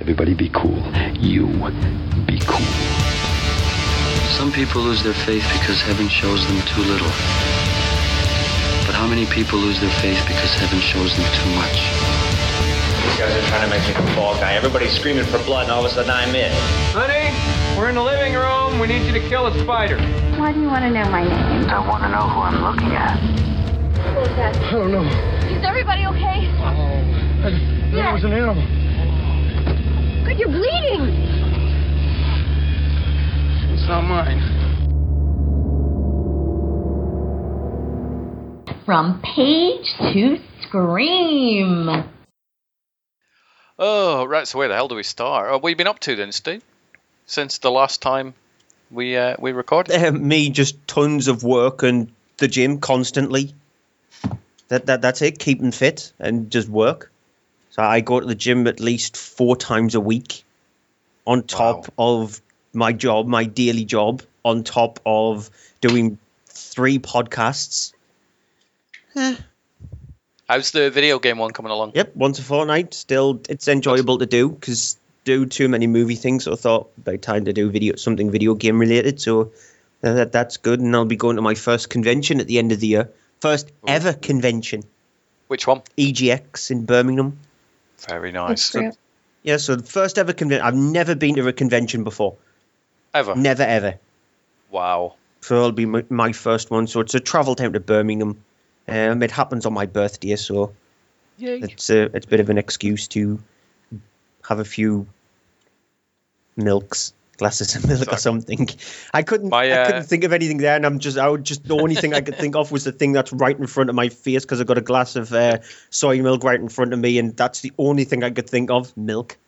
Everybody be cool. You be cool. Some people lose their faith because heaven shows them too little. But how many people lose their faith because heaven shows them too much? These guys are trying to make me the fall guy. Everybody's screaming for blood, and all of a sudden I'm it. Honey, we're in the living room. We need you to kill a spider. Why do you want to know my name? I want to know who I'm looking at. What was that? I don't know. Is everybody okay? Oh, I, that was an animal. Good, you're bleeding. It's not mine. From page to scream. Oh, right. So where the hell do we start? Oh, what have you been up to then, Steve? Since the last time we uh, we recorded? Uh, me, just tons of work and the gym constantly. That, that that's it. Keeping fit and just work. So I go to the gym at least four times a week, on top of my job, my daily job, on top of doing three podcasts. How's the video game one coming along? Yep, once a fortnight. Still, it's enjoyable to do because do too many movie things. So I thought about time to do video something video game related. So uh, that that's good, and I'll be going to my first convention at the end of the year. First ever convention. Which one? EGX in Birmingham. Very nice. Yeah, so the first ever convention. I've never been to a convention before. Ever? Never ever. Wow. So it'll be my, my first one. So it's a travel time to Birmingham. Um, it happens on my birthday, so Yay. it's a it's a bit of an excuse to have a few milks, glasses of milk or something. I couldn't My, I uh, couldn't think of anything there, and I'm just I would just the only thing I could think of was the thing that's right in front of my face because I've got a glass of uh, soy milk right in front of me, and that's the only thing I could think of. Milk.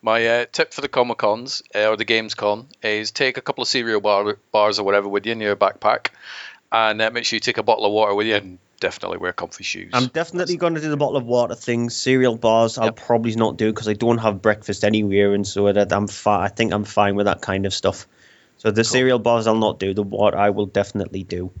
My uh, tip for the Comic Cons uh, or the Games Con is take a couple of cereal bar- bars or whatever with you in your backpack, and uh, make sure you take a bottle of water with you, and definitely wear comfy shoes. I'm definitely going to do the bottle of water thing. Cereal bars, I'll probably not do because I don't have breakfast anywhere, and so that I'm fi- I think I'm fine with that kind of stuff. So the cereal bars I'll not do. The water I will definitely do.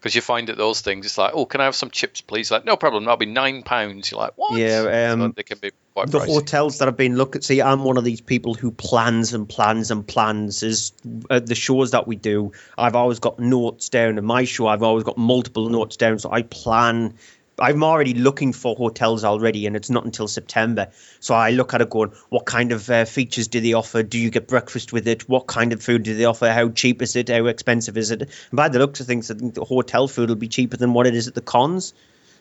Because you find that those things, it's like, oh, can I have some chips, please? Like, no problem, that'll be nine pounds. You're like, what? Yeah, um, So they can be quite the pricey. hotels that I've been looking. See, I'm one of these people who plans and plans and plans. Is uh, the shows that we do? I've always got notes down. In my show, I've always got multiple notes down. So I plan. I'm already looking for hotels already, and it's not until September. So I look at it going, what kind of uh, features do they offer? Do you get breakfast with it? What kind of food do they offer? How cheap is it? How expensive is it? And by the looks of things, I think the hotel food will be cheaper than what it is at the cons.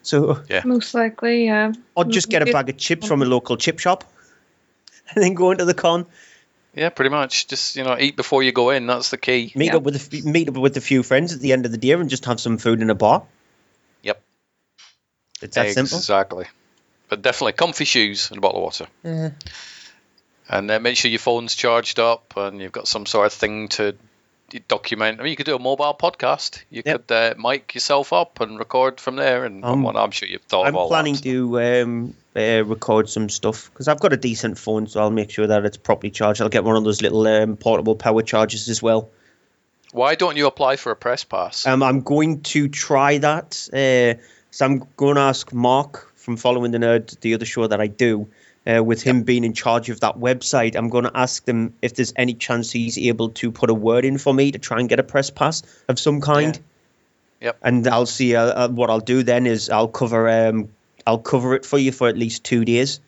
So Most likely, yeah. I'll just get a bag of chips from a local chip shop and then go into the con. Yeah, pretty much. Just you know, eat before you go in. That's the key. Meet up with a f- meet up with a few friends at the end of the day and just have some food in a bar. Yep. It's that simple. Exactly. But definitely comfy shoes and a bottle of water. Yeah. And uh, make sure your phone's charged up and you've got some sort of thing to document. I mean, you could do a mobile podcast. You could uh, mic yourself up and record from there. And Um, I'm sure you've thought I'm of all planning that. to um, uh, record some stuff because I've got a decent phone, so I'll make sure that it's properly charged. I'll get one of those little um, portable power chargers as well. Why don't you apply for a press pass? Um, I'm going to try that. Uh, so I'm going to ask Mark from Following the Nerd, the other show that I do, uh, with him being in charge of that website. I'm going to ask them if there's any chance he's able to put a word in for me to try and get a press pass of some kind. Yep. And I'll see. Uh, uh, what I'll do then is I'll cover. Um, I'll cover it for you for at least two days.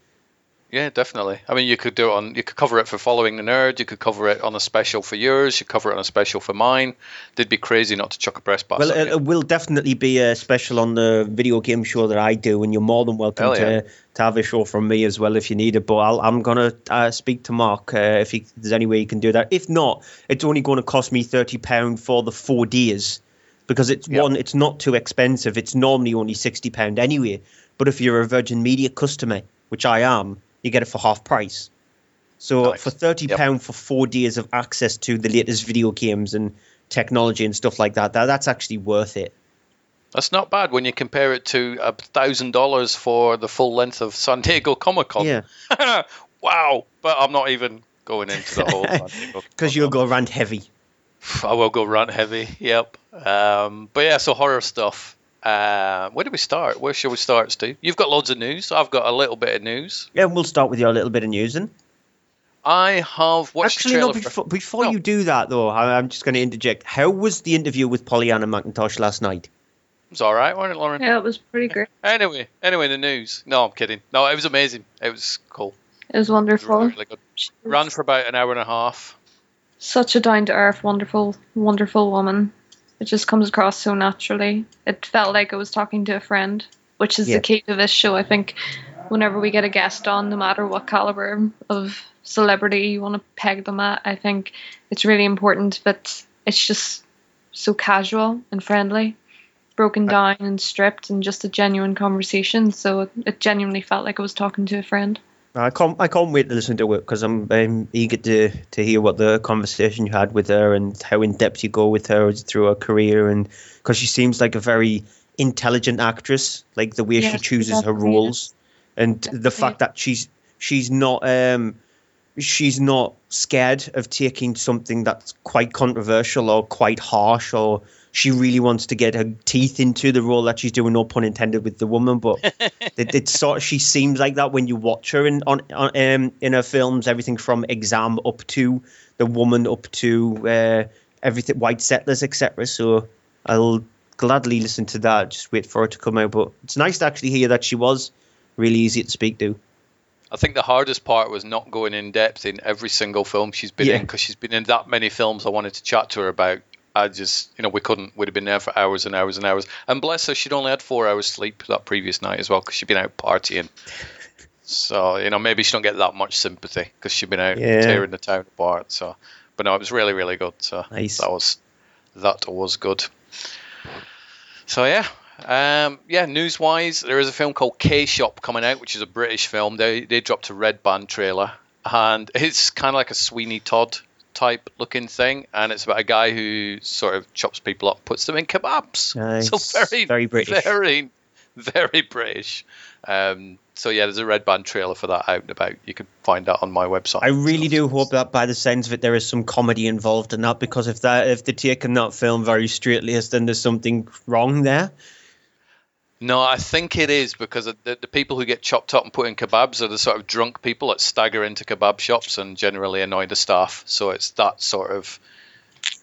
Yeah, definitely. I mean, you could do it on. You could cover it for following the nerd. You could cover it on a special for yours. You cover it on a special for mine. They'd be crazy not to chuck a press pass. Well, it, it will definitely be a special on the video game show that I do, and you're more than welcome Hell yeah. to, to have a show from me as well if you need it. But I'll, I'm going to uh, speak to Mark uh, if, he, there's any way he can do that. If not, it's only going to cost me £30 for the four days because it's one, it's not too expensive. It's normally only £60 anyway. But if you're a Virgin Media customer, which I am, you get it for half price. So for thirty pound for four days of access to the latest video games and technology and stuff like that, that that's actually worth it. That's not bad when you compare it to a thousand dollars for the full length of San Diego Comic Con. Yeah. wow. But I'm not even going into the whole Because you'll go rant heavy. I will go rant heavy. Yep. Um, but yeah, so horror stuff. Uh, where do we start? Where shall we start, Steve? You've got loads of news. I've got a little bit of news. Yeah, we'll start with your little bit of news then. I have watched Actually, no, before, before you do that, though, I- I'm just going to interject. How was the interview with Pollyanna McIntosh last night? It was all right, wasn't it, Lauren? Yeah, it was pretty great. Anyway, anyway, the news. No, I'm kidding. No, it was amazing. It was cool. It was wonderful. Really good. Ran for about an hour and a half. Such a down to earth, wonderful, wonderful woman. It just comes across so naturally. It felt like I was talking to a friend, which is Yeah. the key to this show. I think whenever we get a guest on, no matter what caliber of celebrity you want to peg them at, I think it's really important that it's just so casual and friendly, broken down and stripped, and just a genuine conversation. So it, it genuinely felt like I was talking to a friend. I can't. I can't wait to listen to it because I'm, I'm eager to to hear what the conversation you had with her and how in depth you go with her through her career and because she seems like a very intelligent actress, like the way she chooses her roles and the fact that she's she's not um she's not scared of taking something that's quite controversial or quite harsh or she really wants to get her teeth into the role that she's doing no pun intended with the woman but it, it's sort of she seems like that when you watch her in on, on um, in her films everything from exam up to the woman up to uh, everything white settlers etc so i'll gladly listen to that just wait for it to come out but it's nice to actually hear that she was really easy to speak to I think the hardest part was not going in depth in every single film she's been Yeah. in because she's been in that many films I wanted to chat to her about. I just, you know, we couldn't. We'd have been there for hours and hours and hours. And bless her, she'd only had four hours sleep that previous night as well because she'd been out partying. So you know, maybe she don't get that much sympathy because she'd been out Yeah. tearing the town apart. So, but no, it was really, really good. So Nice. that was that was good. So yeah, um, yeah. News wise, there is a film called K Shop coming out, which is a British film. They they dropped a red band trailer, and it's kind of like a Sweeney Todd type looking thing, and it's about a guy who sort of chops people up, puts them in kebabs. Nice. So very Very British. very very British. Um, so yeah, there's a red band trailer for that out and about. You can find that on my website. I really do hope that by the sense of it, there is some comedy involved in that because if that if they're taking that film very straight laced, then there's something wrong there. No, I think it is because the, the people who get chopped up and put in kebabs are the sort of drunk people that stagger into kebab shops and generally annoy the staff. So it's that sort of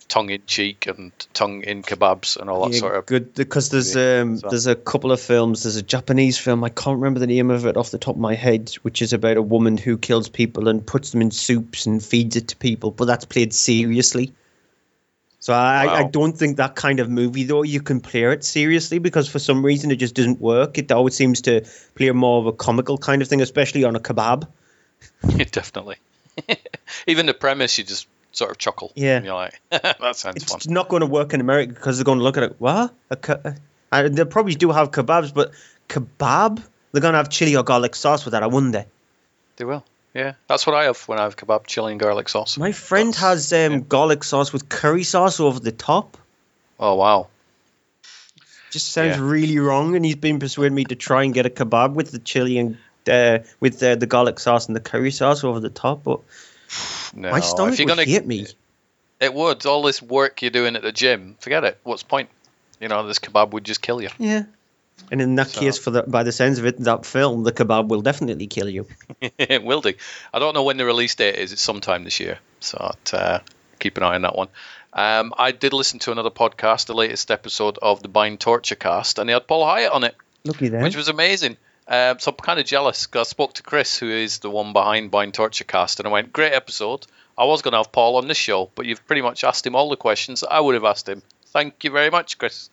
tongue in cheek and tongue in kebabs and all that Yeah, sort of. good because there's um So- there's a couple of films. There's a Japanese film I can't remember the name of it off the top of my head, which is about a woman who kills people and puts them in soups and feeds it to people, but that's played seriously. So I, I don't think that kind of movie though you can play it seriously because for some reason it just doesn't work. It always seems to play more of a comical kind of thing, especially on a kebab. Definitely. Even the premise, you just sort of chuckle. Yeah. And you're like, that sounds fun. It's not going to work in America because they're going to look at it. What? A ke- they probably do have kebabs, but kebab? They're going to have chili or garlic sauce with that, I wonder. They will. Yeah. That's what I have when I have kebab, chili and garlic sauce. My friend has um, garlic sauce with curry sauce over the top. Oh, wow. Just sounds Yeah. really wrong, and he's been persuading me to try and get a kebab with the chili and uh, with uh, the garlic sauce and the curry sauce over the top. But No. my stomach if you're would gonna, hate me. It would. All this work you're doing at the gym, forget it. What's the point? You know, this kebab would just kill you. Yeah. And in that So- case, for the, by the sounds of it, that film, the kebab will definitely kill you. it will do. I don't know when the release date is. It's sometime this year. So uh, keep an eye on that one. Um, I did listen to another podcast, the latest episode of the Bind Torture cast, and they had Paul Hyett on it, which was amazing. Um, so I'm kind of jealous because I spoke to Chris, who is the one behind Bind Torture cast, and I went, great episode. I was going to have Paul on this show, but you've pretty much asked him all the questions that I would have asked him. Thank you very much, Chris.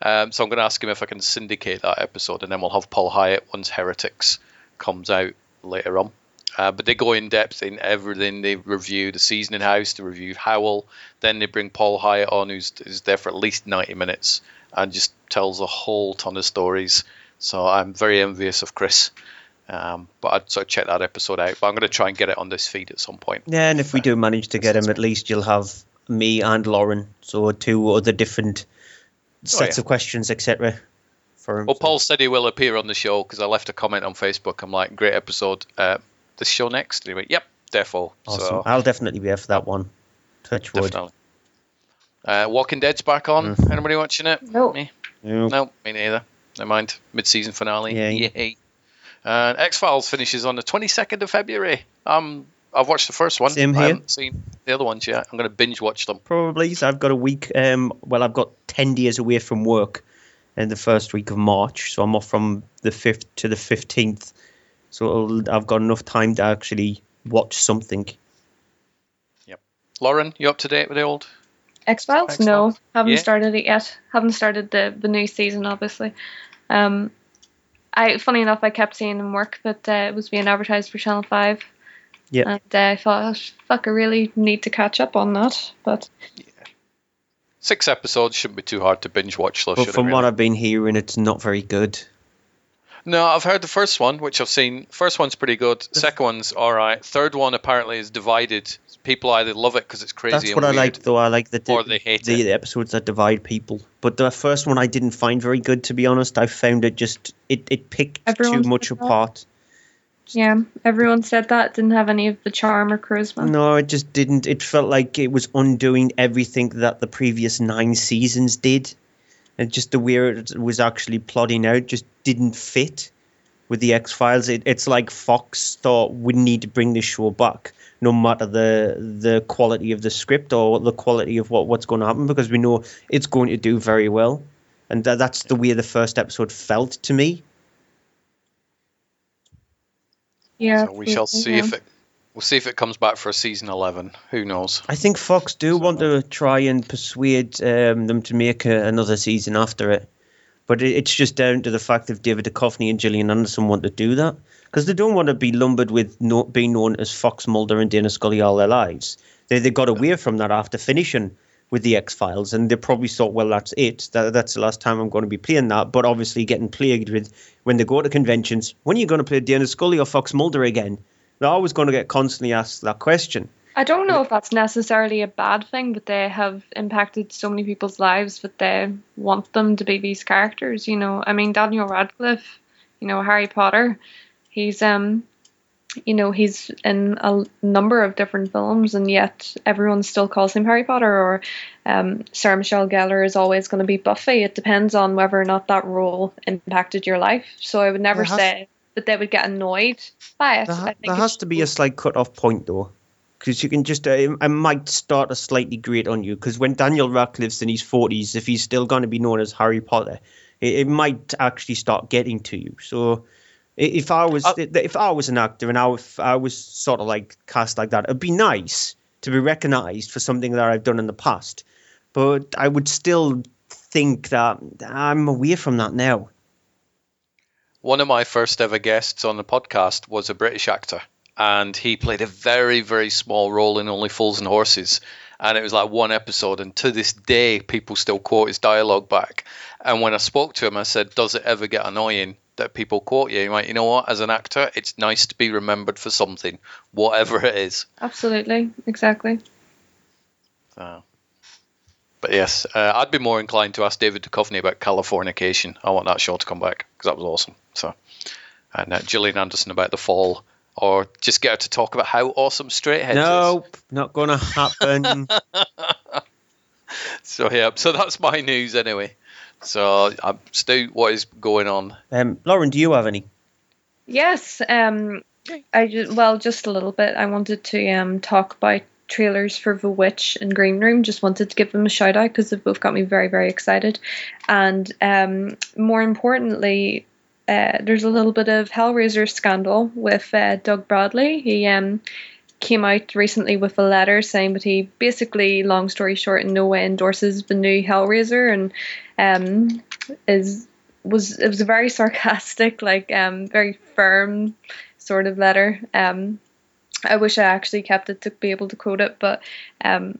Um, so I'm going to ask him if I can syndicate that episode, and then we'll have Paul Hyett once Heretiks comes out later on. Uh, but they go in depth in everything. They review the seasoning house, they review Howl, Then they bring Paul Hyett on, who's, who's there for at least 90 minutes and just tells a whole ton of stories. So I'm very envious of Chris Um, but I'd sort of check that episode out. But I'm going to try and get it on this feed at some point. Yeah, and if we do manage to get him, at least you'll have me and Lauren, so two other different sets yeah. of questions, etc. For him. Well, Paul said he will appear on the show because I left a comment on Facebook. I'm like, great episode. Uh, this show next? And he went, yep, therefore. Awesome. So, I'll definitely be there for that one. Touch wood. definitely. Uh, Walking Dead's back on. Mm. Anybody watching it? No. Me? No. No, me neither. Never mind. Mid-season finale. Yeah. Yay. And X Files finishes on the 22nd of February. Um, I've watched the first one. Same I here. haven't seen the other ones yet. I'm going to binge watch them. Probably. So I've got a week. Um, well, I've got ten days away from work in the first week of March, so I'm off from the fifth to the fifteenth. So it'll, I've got enough time to actually watch something. Yep. Lauren, you up to date with the old? X Files? No, haven't Yeah. started it yet. Haven't started the the new season, obviously. Um, I funny enough, I kept seeing in work that uh, it was being advertised for Channel Five, Yeah. and uh, I thought, oh, fuck, I really need to catch up on that. But yeah. Six episodes shouldn't be too hard to binge watch, though. But should it, from really? what I've been hearing, it's not very good. No, I've heard the first one, which I've seen. First one's pretty good. Second one's all right. Third one apparently is divided. People either love it because it's crazy That's and what I like, though. I like the or they hate the, it. the episodes that divide people. But the first one I didn't find very good, to be honest. I found it just it, it picked Everyone too much said that. apart. Yeah, everyone said that it didn't have any of the charm or charisma. No, it just didn't. It felt like it was undoing everything that the previous nine seasons did. And just the way it was actually plotting out just didn't fit with the X Files. It, it's like Fox thought we need to bring this show back, no matter the the quality of the script or the quality of what, what's going to happen, because we know it's going to do very well. And tha- that's the way the first episode felt to me. Yeah, So we shall see if it. We'll see if it comes back for a season eleven. Who knows? I think Fox do want to try and persuade um, them to make a, another season after it, but it, it's just down to the fact if David Duchovny and Gillian Anderson want to do that because they don't want to be lumbered with no, being known as Fox Mulder and Dana Scully all their lives. They they got away from that after finishing with the X Files, and they probably thought, well, that's it. That, that's the last time I'm going to be playing that. But obviously, getting plagued with when they go to conventions, when are you going to play Dana Scully or Fox Mulder again? They're always going to get constantly asked that question. I don't know if that's necessarily a bad thing, but they have impacted so many people's lives that they want them to be these characters. You know, I mean Daniel Radcliffe, you know Harry Potter, he's um, you know he's in a number of different films, and yet everyone still calls him Harry Potter. Or um, Sarah Michelle Gellar is always going to be Buffy. It depends on whether or not that role impacted your life. So I would never has- say that they would get annoyed by it. There, I ha- think there has to be a slight cut-off point though, because you can just uh, I might start a slightly grate on you because when Daniel Radcliffe's in his forties, if he's still going to be known as Harry Potter, it, it might actually start getting to you. So if I was uh, if I was an actor and I was, I was sort of like cast like that, it'd be nice to be recognised for something that I've done in the past, but I would still think that I'm away from that now. One of my first ever guests on the podcast was a British actor, and he played a very, very small role in Only Fools and Horses. And it was like one episode, and to this day, people still quote his dialogue back. And when I spoke to him, I said, Does it ever get annoying that people quote you? He went, You know what? As an actor, it's nice to be remembered for something, whatever it is. absolutely exactly. So. But yes, uh, I'd be more inclined to ask David Duchovny about Californication. I want that show to come back because that was awesome. So, and uh, Gillian Anderson about The Fall, or just get her to talk about how awesome Straight Heads is. Nope, not going to happen. So yeah, so that's my news anyway. So, um, Stu, what is going on? um, Lauren, do you have any? Yes, um, I ju- well, just a little bit. I wanted to um talk about trailers for The Witch and Green Room. Just wanted to give them a shout out because they've both got me very, very excited. And um, more importantly, uh, there's a little bit of Hellraiser scandal with uh, Doug Bradley. He um came out recently with a letter saying that he basically, long story short, in no way endorses the new Hellraiser and um is was it was a very sarcastic, like um very firm sort of letter. Um I wish I actually kept it to be able to quote it, but um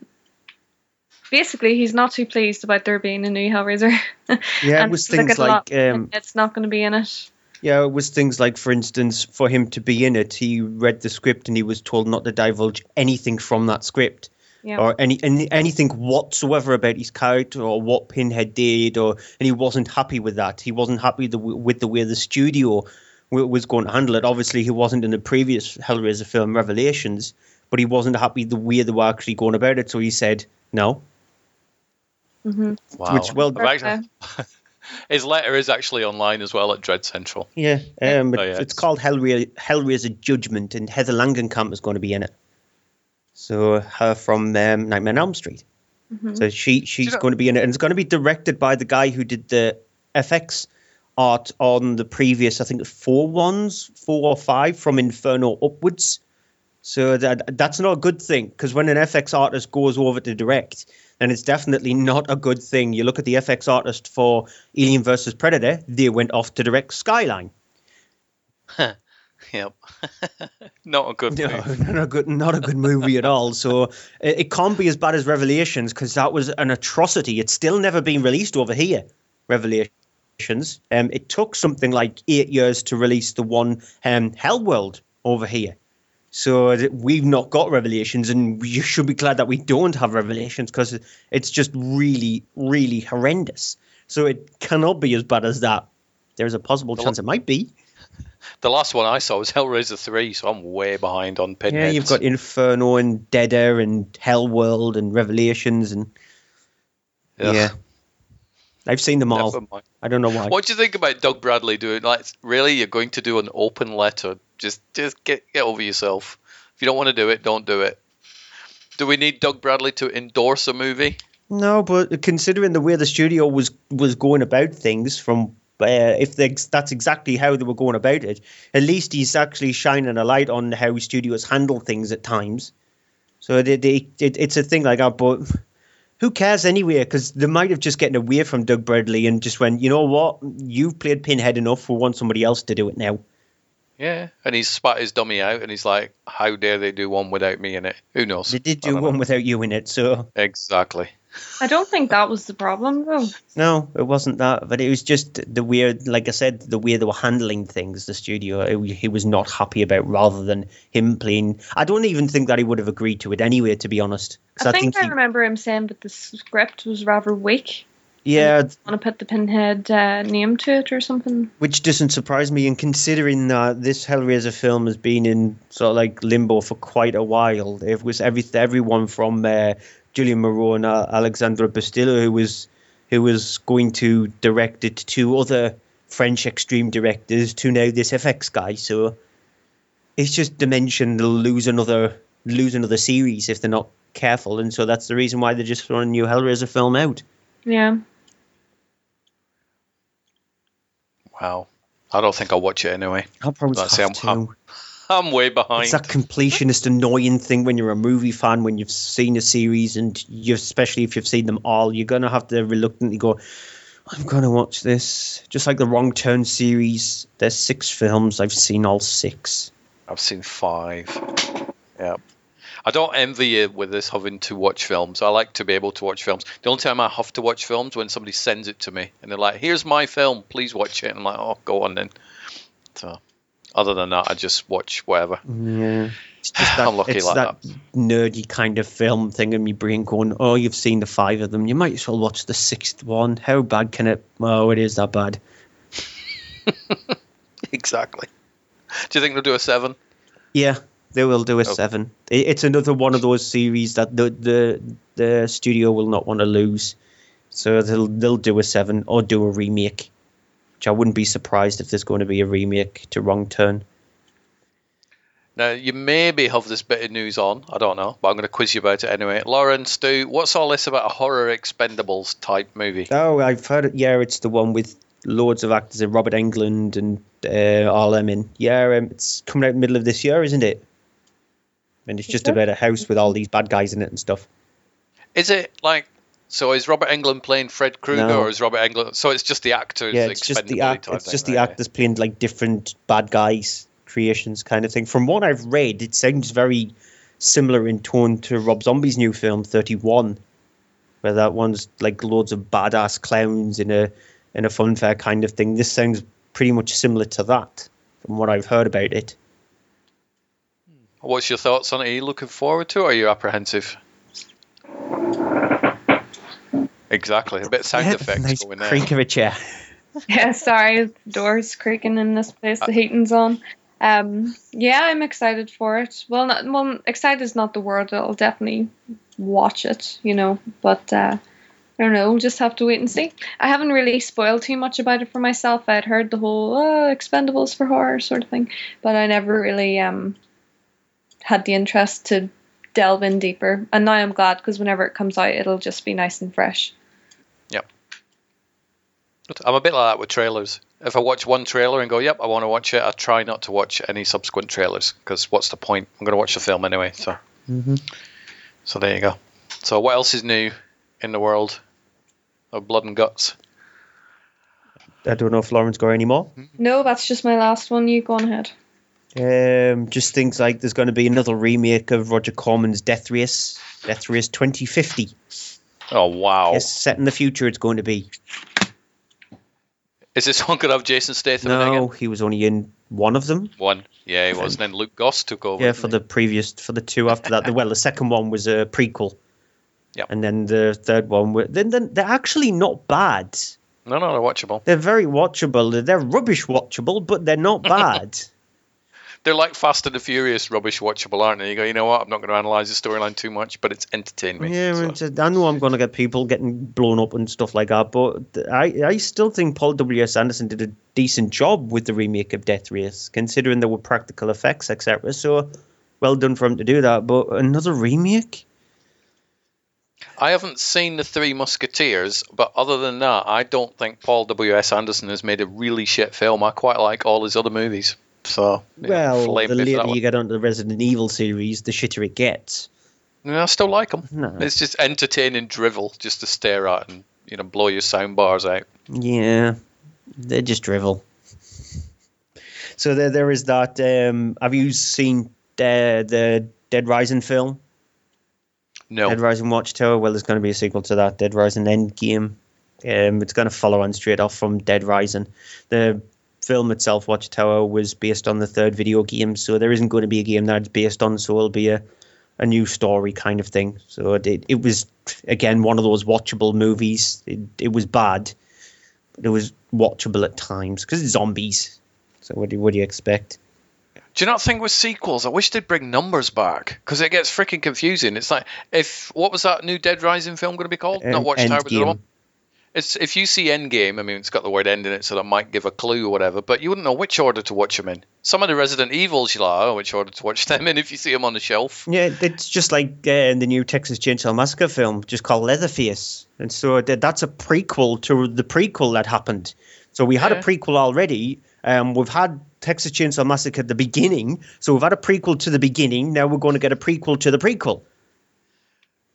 basically he's not too pleased about there being a new Hellraiser. Yeah, it was things lot- like um, it's not going to be in it. Yeah, it was things like, for instance, for him to be in it, he read the script and he was told not to divulge anything from that script. Yeah. Or any, any anything whatsoever about his character or what Pinhead did, or and he wasn't happy with that. He wasn't happy the, with the way the studio w- was going to handle it. Obviously, he wasn't in the previous Hellraiser film Revelations, but he wasn't happy the way they were actually going about it. So he said no. Mm-hmm. Wow. Which, well- I've actually- his letter is actually online as well at Dread Central. Yeah, um, Oh, yeah, it's called Hellraiser, Hellraiser Judgment, and Heather Langenkamp is going to be in it. So her from um, Nightmare on Elm Street. Mhm. So she she's know- going to be in it, and it's going to be directed by the guy who did the FX art on the previous, I think, four ones, four or five from Inferno upwards. So that that's not a good thing because when an FX artist goes over to direct, then it's definitely not a good thing. You look at the FX artist for Alien versus Predator; they went off to direct Skyline. Yep. Not a good No, move. not a good, not a good movie at all. So it, it can't be as bad as Revelations because that was an atrocity. It's still never been released over here. Revelations. Um, it took something like eight years to release the one um, Hellworld over here. So we've not got Revelations, and you should be glad that we don't have Revelations because it's just really, really horrendous. So it cannot be as bad as that. There's a possible chance it might be. The last one I saw was Hellraiser 3, so I'm way behind on Yeah, you've got Inferno and Deader and Hellworld and Revelations and Ugh. yeah. I've seen them all. I don't know why. What do you think about Doug Bradley doing? Like, really, you're going to do an open letter? Just, just get get over yourself. If you don't want to do it, don't do it. Do we need Doug Bradley to endorse a movie? No, but considering the way the studio was was going about things, from uh, if they, that's exactly how they were going about it, at least he's actually shining a light on how studios handle things at times. So they, they, it, it's a thing like that, but who cares anyway? Because they might have just gotten away from Doug Bradley and just went, you know what, you've played Pinhead enough. We want somebody else to do it now. Yeah, and he's spat his dummy out, and he's like, "How dare they do one without me in it? Who knows?" They did I do one know. without you in it, so Exactly. I don't think that was the problem though. no, it wasn't that. But it was just the weird, like I said, the way they were handling things. The studio, it, he was not happy about, rather than him playing. I don't even think that he would have agreed to it anyway, to be honest. I think I, he, remember him saying that the script was rather weak. Yeah, Want to put the Pinhead uh, name to it or something? which doesn't surprise me. And considering that this Hellraiser film has been in sort of like limbo for quite a while, it was every everyone from uh, Julien Maury and uh, Alexandre Bustillo who was who was going to direct it to other French extreme directors to now this FX guy. So it's just Dimension they'll lose another lose another series if they're not careful, and so that's the reason why they're just throwing a new Hellraiser film out. Yeah. Wow. I don't think I'll watch it anyway. I'll probably have it, to. I'm, I'm way behind. It's that completionist annoying thing when you're a movie fan when you've seen a series and you especially if you've seen them all, you're gonna have to reluctantly go, I'm gonna watch this. Just like the Wrong Turn series. There's six films, I've seen all six. I've seen five. Yeah. I don't envy you with this having to watch films. I like to be able to watch films. The only time I have to watch films when somebody sends it to me and they're like, "Here's my film, please watch it." And I'm like, "Oh, go on then." So, other than that, I just watch whatever. Yeah. It's just that, I'm lucky like that, nerdy kind of film thing in my brain going, Oh, you've seen the five of them, you might as well watch the sixth one. How bad can it oh it is that bad. Exactly. Do you think they'll do a seven? Yeah, they will do a Oh. seven. It's another one of those series that the the the studio will not want to lose, so they'll they'll do a seven or do a remake. Which I wouldn't be surprised if there's going to be a remake to Wrong Turn. Now, you maybe have this bit of news on. I don't know, but I'm going to quiz you about it anyway. Lauren, Stu, what's all this about a horror Expendables type movie? Oh, I've heard it. Yeah, it's the one with loads of actors, uh, Robert Englund and uh, all them in. Yeah, um, it's coming out middle of this year, isn't it? And it's just about a house with all these bad guys in it and stuff. Is it like so? Is Robert Englund playing Fred Krueger, No. or is Robert Englund? So it's just the actors. yeah, it's just the act. It's thing, just the right? actors playing like different bad guys creations kind of thing. From what I've read, it sounds very similar in tone to Rob Zombie's new film Thirty One, where that one's like loads of badass clowns in a in a funfair kind of thing. This sounds pretty much similar to that, from what I've heard about it. What's your thoughts on it? Are you looking forward to it or are you apprehensive? Exactly. A bit of sound Yeah, effects nice going there. creak of a chair. Yeah, sorry, door's creaking in this place. The heating's on. Um, yeah, I'm excited for it. Well, not, well, excited is not the word. I'll definitely watch it, you know. But uh, I don't know. We'll just have to wait and see. I haven't really spoiled too much about it for myself. I'd heard the whole oh, Expendables for horror sort of thing, but I never really um had the interest to delve in deeper. And now I'm glad because whenever it comes out, it'll just be nice and fresh. Yep. I'm a bit like that with trailers. If I watch one trailer and go, "Yep, I want to watch it," I try not to watch any subsequent trailers because what's the point? I'm going to watch the film anyway. So, Mm-hmm. so there you go. So, what else is new in the world of blood and guts? I don't know if Lauren's got any more. No, that's just my last one. You go on ahead. Um, just things like there's going to be another remake of Roger Corman's Death Race, Death Race 2050. Oh wow! Yes, set in the future. It's going to be. Is this one going to have Jason Statham No, he was only in one of them. One. Yeah, he was. And then Luke Goss took over. Yeah, for the previous, for the two after that. The, well, the second one was a prequel. Yeah. And then the third one, were, then, then they're actually not bad. No, no, they're watchable. They're very watchable. They're rubbish watchable, but they're not bad. They're like Fast and the Furious rubbish watchable, aren't they? You go, you know what? I'm not going to analyze the storyline too much, but it's entertained me. Yeah, so. it's I know I'm going to get people getting blown up and stuff like that, but I, I still think Paul W. S. Anderson did a decent job with the remake of Death Race, considering there were practical effects, etc. So, well done for him to do that. But another remake? I haven't seen the Three Musketeers, but other than that, I don't think Paul W. S. Anderson has made a really shit film. I quite like all his other movies. So, well, flame the me for that later you get onto the Resident Evil series, the shitter it gets. Yeah, I still like them. No. It's just entertaining drivel just to stare at and you know blow your sound bars out. Yeah, they're just drivel. So there, there is that. Um, have you seen uh, the Dead Rising film? No. Dead Rising Watchtower. Well, there's going to be a sequel to that, Dead Rising Endgame. Um, it's going to follow on straight off from Dead Rising. The film itself, Watchtower, was based on the third video game, so there isn't going to be a game that it's based on. So it'll be a, a new story kind of thing. So it, it was again one of those watchable movies. It, it was bad, but it was watchable at times because it's zombies. So what do what do you expect? Do you not think with sequels, I wish they'd bring numbers back because it gets freaking confusing. It's like if what was that new Dead Rising film going to be called? Um, not Watchtower, but the one. It's if you see Endgame, I mean, it's got the word "end" in it, so that might give a clue or whatever. But you wouldn't know which order to watch them in. Some of the Resident Evils, you're like, oh, which order to watch them in if you see them on the shelf. Yeah, it's just like uh, in the new Texas Chainsaw Massacre film, just called Leatherface, and so that's a prequel to the prequel that happened. So we had Yeah. a prequel already. Um, we've had Texas Chainsaw Massacre at the beginning, so we've had a prequel to the beginning. Now we're going to get a prequel to the prequel.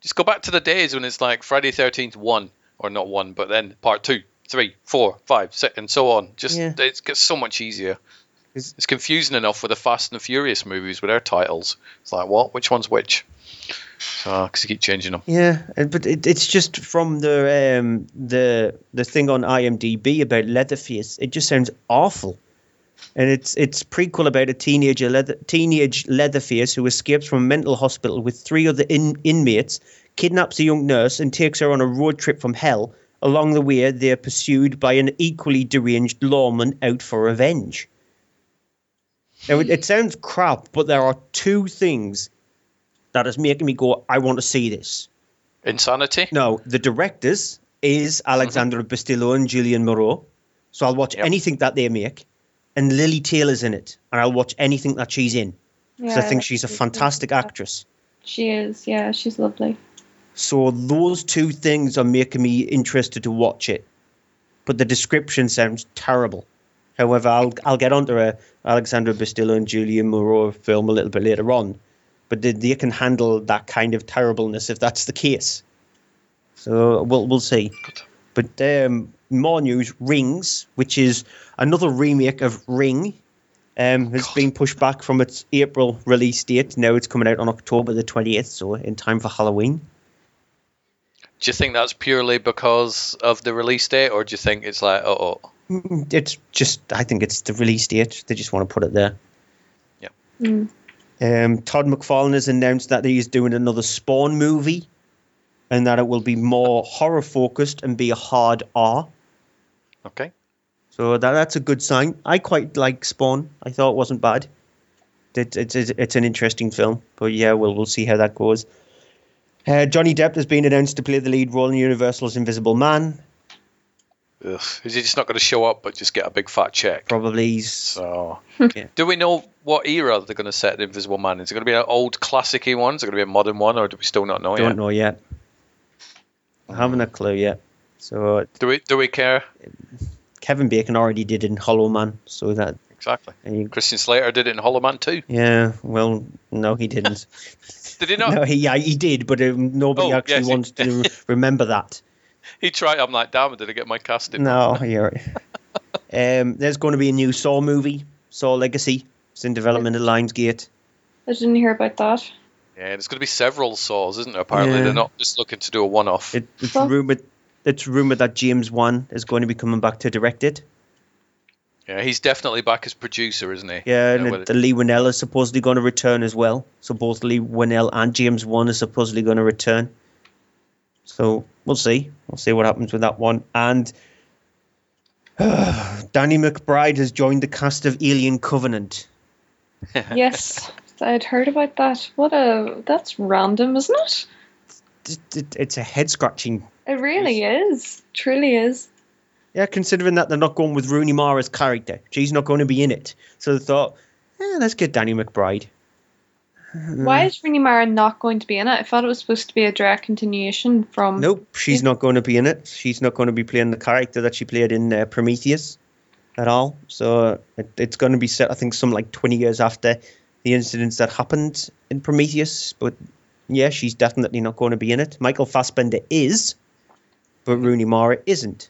Just go back to the days when it's like Friday Thirteenth one or not one, but then part two, three, four, five, six, and so on. Just Yeah. it gets so much easier. It's- It's confusing enough with the Fast and the Furious movies with their titles. It's like what? Which one's which? Because you keep changing them. Yeah, uh, but it, it's just from the um, the the thing on IMDb about Leatherface. It just sounds awful, and it's it's prequel about a teenager leather, teenage Leatherface who escapes from a mental hospital with three other in, inmates, kidnaps a young nurse, and takes her on a road trip from hell. Along the way, they are pursued by an equally deranged lawman out for revenge. Now, it, it sounds crap, but there are two things that is making me go, I want to see this. Insanity. No, the directors is mm-hmm. Alexandre Bustillo and Julien Maury. So I'll watch Yep. anything that they make. And Lili Taylor's in it. And I'll watch anything that she's in. Because I think she's a fantastic lovely. actress. She is. Yeah, she's lovely. So those two things are making me interested to watch it. But the description sounds terrible. However, I'll I'll get onto a Alexandre Bustillo and Julien Maury film a little bit later on. But they, they can handle that kind of terribleness if that's the case. So we'll we'll see. But um, more news: Rings, which is another remake of Ring, um, has been pushed back from its April release date. Now it's coming out on October the twentieth, so in time for Halloween. Do you think that's purely because of the release date, or do you think it's like, oh, oh Mm, It's just, I think it's the release date. They just want to put it there. Mm. Um, Todd McFarlane has announced that he's doing another Spawn movie, and that it will be more horror focused and be a hard R. Okay. So that that's a good sign. I quite like Spawn. I thought it wasn't bad. It, it's it's it's an interesting film, but yeah, we'll we'll see how that goes. Uh, Johnny Depp has been announced to play the lead role in Universal's Invisible Man. Ugh. Is he just not going to show up but just get a big fat check? Probably. he's- So, Yeah. do we know what era they're going to set the Invisible Man? Is it going to be an old classic one? Is it going to be a modern one, or do we still not know Don't yet? know yet. I haven't a clue yet. So Do we do we care? Kevin Bacon already did in Hollow Man, so that Exactly. and you- Christian Slater did it in Hollow Man too. yeah. Well, no, he didn't. Did he not? no, he yeah, he did, but um, nobody Oh, actually yes, wants to remember that. He tried. I'm like, damn it! Did I get my casting? No, you're. um, there's going to be a new Saw movie, Saw Legacy. It's in development at Lionsgate. I didn't hear about that. Yeah, there's going to be several saws, isn't there? Apparently, Yeah. they're not just looking to do a one-off. It, it's Well- rumored. It's rumored that James Wan is going to be coming back to direct it. Yeah, he's definitely back as producer, isn't he? Yeah, and well, it- Leigh Whannell is supposedly going to return as well. So both Leigh Whannell and James Wan are supposedly going to return. So we'll see. We'll see what happens with that one. And Danny McBride has joined the cast of Alien Covenant. yes, I'd heard about that. What a that's random, isn't it? It- it- It's a head scratching. It really is. Truly is. Yeah, considering that they're not going with Rooney Mara's character. She's not going to be in it. So they thought, eh, let's get Danny McBride. Why is Rooney Mara not going to be in it? I thought it was supposed to be a direct continuation from. Nope, she's not going to be in it. She's not going to be playing the character that she played in uh, Prometheus at all. So it, it's going to be set, I think, some like 20 years after the incidents that happened in Prometheus. But yeah, she's definitely not going to be in it. Michael Fassbender is, but Rooney Mara isn't.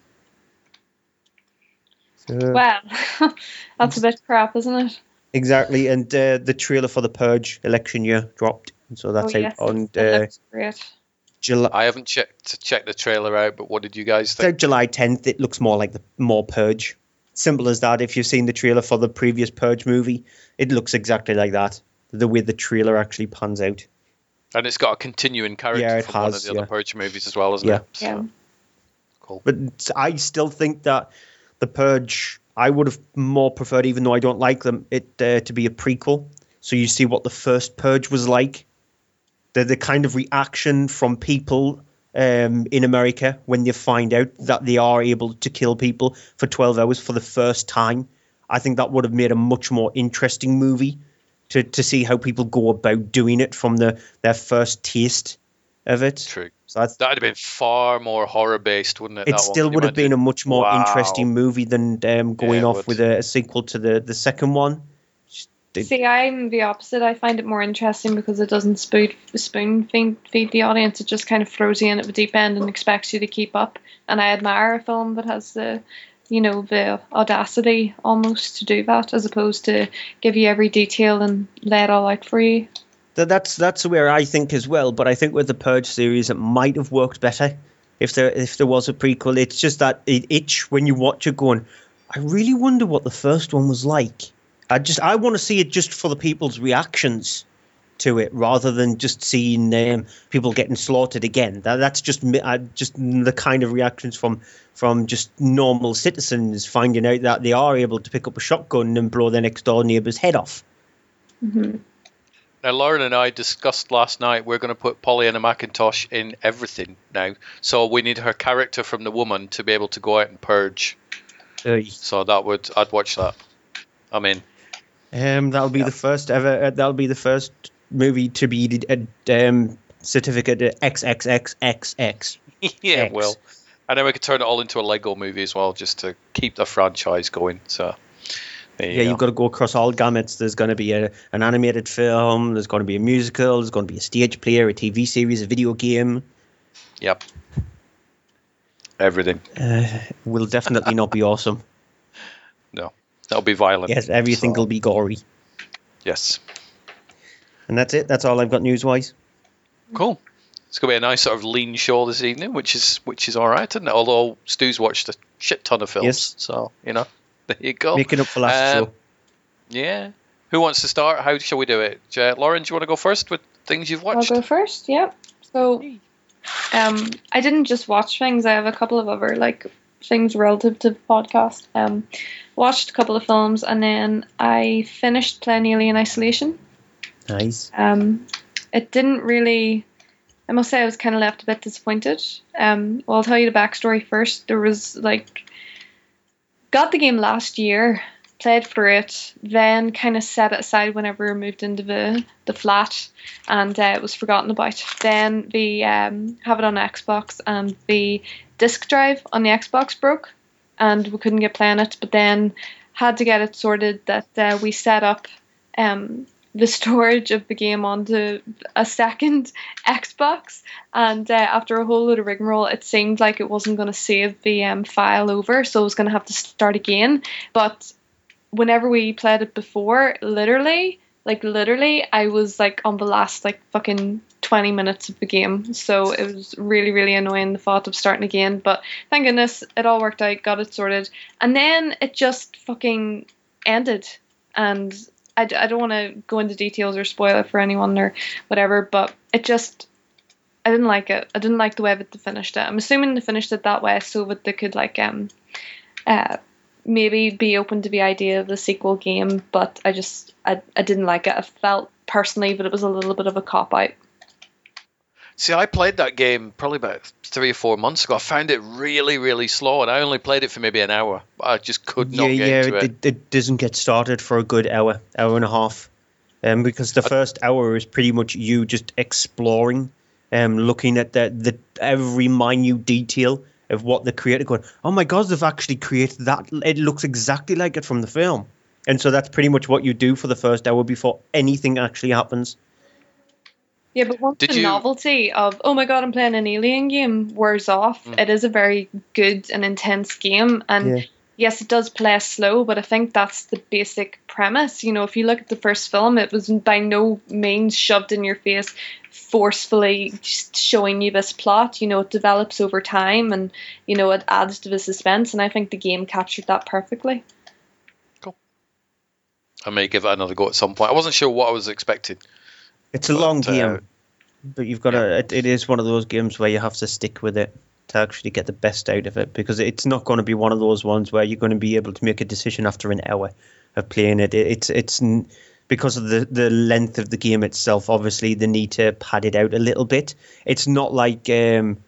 So, Well, that's a bit crap, isn't it? exactly. And uh, the trailer for The Purge election year dropped. And so that's oh, out yes. on That uh, looks great. July. I haven't checked checked the trailer out, but what did you guys It's think? out July 10th. It looks more like the more Purge. Simple as that. If you've seen the trailer for the previous Purge movie, it looks exactly like that. The way the trailer actually pans out. And it's got a continuing character Yeah, it from one has, of the yeah. other Purge movies as well, isn't Yeah. it? So, Yeah. Cool. But I still think that the Purge, I would have more preferred, even though I don't like them, it uh, to be a prequel. So you see what the first Purge was like. The the kind of reaction from people um, in America when they find out that they are able to kill people for twelve hours for the first time. I think that would have made a much more interesting movie to, to see how people go about doing it from the their first taste of it. True. So that's, That'd have been far more horror based, wouldn't it? it that one? still Can would have been a much more Wow. interesting movie than um, going Yeah, off would. with a, a sequel to the, the second one. Just- See, I'm the opposite. I find it more interesting because it doesn't spoon, spoon feed, feed the audience. It just kind of throws you in at the deep end and expects you to keep up. And I admire a film that has the, you know, the audacity almost to do that, as opposed to give you every detail and lay it all out for you. That, that's that's where I think as well. But I think with the Purge series, it might have worked better if there if there was a prequel. It's just that it itch when you watch it, going, I really wonder what the first one was like. I just I want to see it just for the people's reactions to it, rather than just seeing um, people getting slaughtered again. That, that's just uh, just the kind of reactions from from just normal citizens finding out that they are able to pick up a shotgun and blow their next door neighbor's head off. Now, Lauren and I discussed last night we're going to put Pollyanna McIntosh in everything now. So we need her character from the woman to be able to go out and purge. Uh, So that would I'd watch that. I'm in. Um, that'll be the first ever. Uh, that'll be the first movie to be a um, certificate uh, XXXXX. yeah, X. well, and then we could turn it all into a Lego movie as well, just to keep the franchise going. So you Yeah, go. you've got to go across all gamuts. There's going to be a, an animated film. There's going to be a musical. There's going to be a stage play, a TV series, a video game. Yep. Everything. Uh, will definitely not be awesome. No, that'll be violent. Yes, everything So, will be gory. Yes. And that's it. That's all I've got news wise. Cool. It's going to be a nice sort of lean show this evening, which is which is all right, isn't? Although Stu's watched a shit ton of films, Yes. so you know, there you go. Making up for last Um, show. Yeah. Who wants to start? How shall we do it? Uh, Lauren, do you want to go first with things you've watched? I'll go first. Yeah. So, um, I didn't just watch things. I have a couple of other like things relative to the podcast. Um, watched a couple of films, and then I finished playing Alien Isolation. Nice. Um, it didn't really. I must say, I was kind of left a bit disappointed. Um, well, I'll tell you the backstory first. There was like, got the game last year, played through it, then kind of set it aside whenever we moved into the the flat, and uh, it was forgotten about. Then the um, have it on Xbox, and the disk drive on the Xbox broke, and we couldn't get playing it. But then had to get it sorted that uh, we set up um, the storage of the game onto a second Xbox, and uh, after a whole load of rigmarole, it seemed like it wasn't going to save the um, file over, so I was going to have to start again. But whenever we played it before, literally, like literally, I was like on the last like fucking 20 minutes of the game. So it was really, really annoying the thought of starting again. But thank goodness it all worked out, got it sorted. And then it just fucking ended. And I, I don't want to go into details or spoil it for anyone or whatever, but it just. I didn't like it. I didn't like the way that they finished it. I'm assuming they finished it that way so that they could like um uh maybe be open to the idea of the sequel game, but I just I, I didn't like it. I felt personally that it was a little bit of a cop out. See, I played that game probably about three or four months ago. I found it really, really slow, and I only played it for maybe an hour. I just could not yeah, get yeah, into it, it. it, it doesn't get started for a good hour, hour and a half, um, because the first hour is pretty much you just exploring, um, looking at the the every minute detail of what the creator going. Oh my god, they've actually created that. It looks exactly like it from the film, and so that's pretty much what you do for the first hour before anything actually happens. Yeah, but once Did the you- novelty of oh my god, I'm playing an alien game wears off, Mm. it is a very good and intense game. And Yeah. yes, it does play slow, but I think that's the basic premise. You know, if you look at the first film, it was by no means shoved in your face, forcefully just showing you this plot. You know, it develops over time, and you know it adds to the suspense. And I think the game captured that perfectly. I may give it another go at some point. I wasn't sure what I was expecting. It's a long But, uh, game, but you've got to. It, it is one of those games where you have to stick with it to actually get the best out of it because it's not going to be one of those ones where you're going to be able to make a decision after an hour of playing it. it it's it's because of the the length of the game itself. Obviously, the need to pad it out a little bit. It's not like um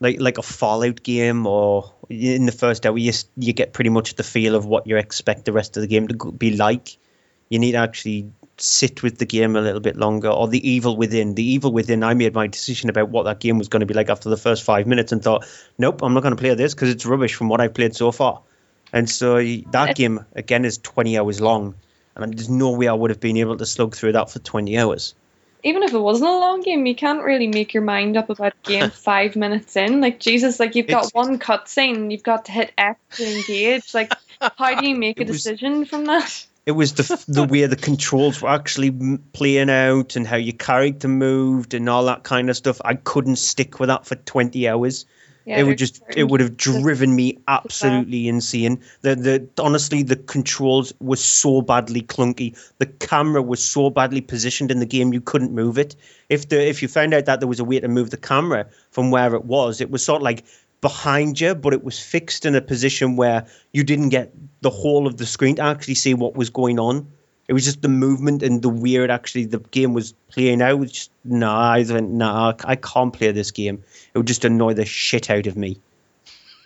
like like a Fallout game or in the first hour you you get pretty much the feel of what you expect the rest of the game to be like. You need to actually sit with the game a little bit longer. Or the Evil Within. The Evil Within. I made my decision about what that game was going to be like after the first five minutes and thought, nope, I'm not going to play this because it's rubbish from what I've played so far. And so that game again is 20 hours long, and there's no way I would have been able to slug through that for 20 hours. even if it wasn't a long game, you can't really make your mind up about a game five minutes in. Like Jesus, like you've got It's- one cutscene, you've got to hit X to engage. Like, how do you make a was- decision from that? It was the the way the controls were actually playing out and how your character moved and all that kind of stuff. I couldn't stick with that for 20 hours. Yeah, it would just it would have driven me absolutely insane. The the honestly the controls were so badly clunky. The camera was so badly positioned in the game you couldn't move it. If the if you found out that there was a way to move the camera from where it was, it was sort of like behind you, but it was fixed in a position where you didn't get the whole of the screen to actually see what was going on. It was just the movement and the weird actually the game was playing out. Was just nah, I went, nah, I can't play this game. It would just annoy the shit out of me.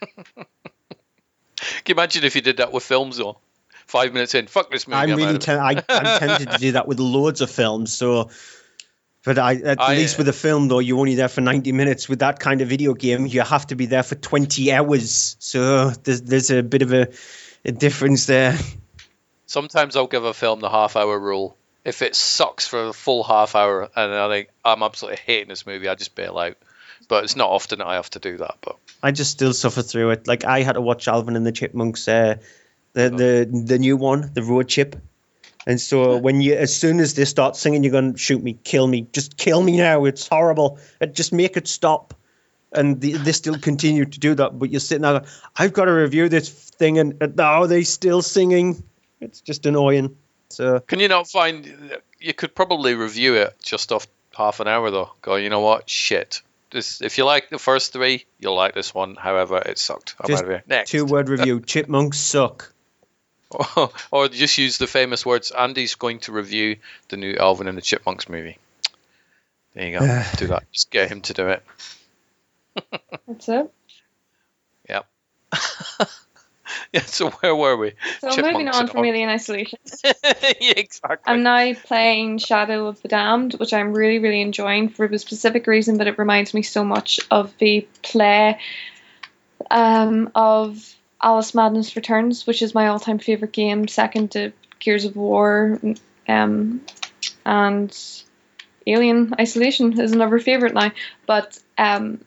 Can you imagine if you did that with films though? Five minutes in, fuck this movie. I'm I'm really tem- I, I'm tempted to do that with loads of films. So, but I at I, least with a film though, you're only there for 90 minutes. With that kind of video game, you have to be there for 20 hours. So there's there's a bit of a, a difference there. Sometimes I'll give a film the half hour rule. If it sucks for a full half hour and I think I'm absolutely hating this movie, I just bail out. But it's not often that I have to do that. But I just still suffer through it. Like I had to watch Alvin and the Chipmunks, uh, the the the new one, the road chip. And so when you, as soon as they start singing, you're going to shoot me, kill me, just kill me now. It's horrible. Just make it stop. And they, they still continue to do that. But you're sitting there, I've got to review this thing, and now they still singing. It's just annoying. So Can you not find? You could probably review it just off half an hour though. Go, you know what? Shit. This, if you like the first three, you'll like this one. However, it sucked. I'm just out of here. Next. two word review: chipmunks suck. Or just use the famous words. Andy's going to review the new Alvin and the Chipmunks movie. There you go. do that. Just get him to do it. That's it. Yep. yeah. So where were we? So moving on from Alien Isolation. yeah, exactly. I'm now playing Shadow of the Damned, which I'm really, really enjoying for a specific reason, but it reminds me so much of the play um, of Alice Madness Returns, which is my all-time favorite game, second to Gears of War, um, and Alien Isolation is another favorite now. But um,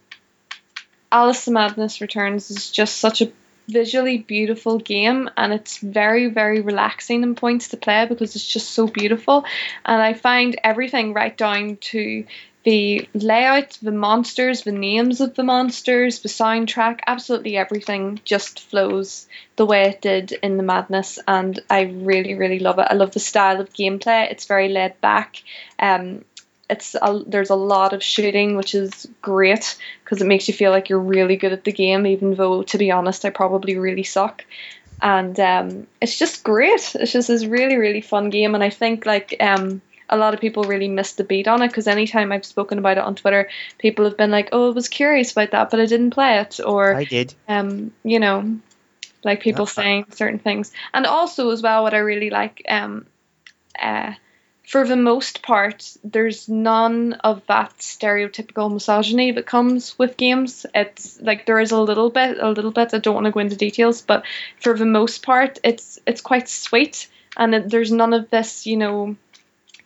Alice Madness Returns is just such a visually beautiful game and it's very very relaxing in points to play because it's just so beautiful and i find everything right down to the layout the monsters the names of the monsters the soundtrack absolutely everything just flows the way it did in the madness and i really really love it i love the style of gameplay it's very laid back um it's a, there's a lot of shooting, which is great because it makes you feel like you're really good at the game, even though to be honest, I probably really suck. And um, it's just great. It's just this really really fun game, and I think like um, a lot of people really missed the beat on it because anytime I've spoken about it on Twitter, people have been like, "Oh, I was curious about that, but I didn't play it," or I did. Um, you know, like people saying certain things, and also as well, what I really like, um, uh for the most part, there's none of that stereotypical misogyny that comes with games. It's like there is a little bit, a little bit. I don't want to go into details, but for the most part, it's it's quite sweet, and it, there's none of this, you know,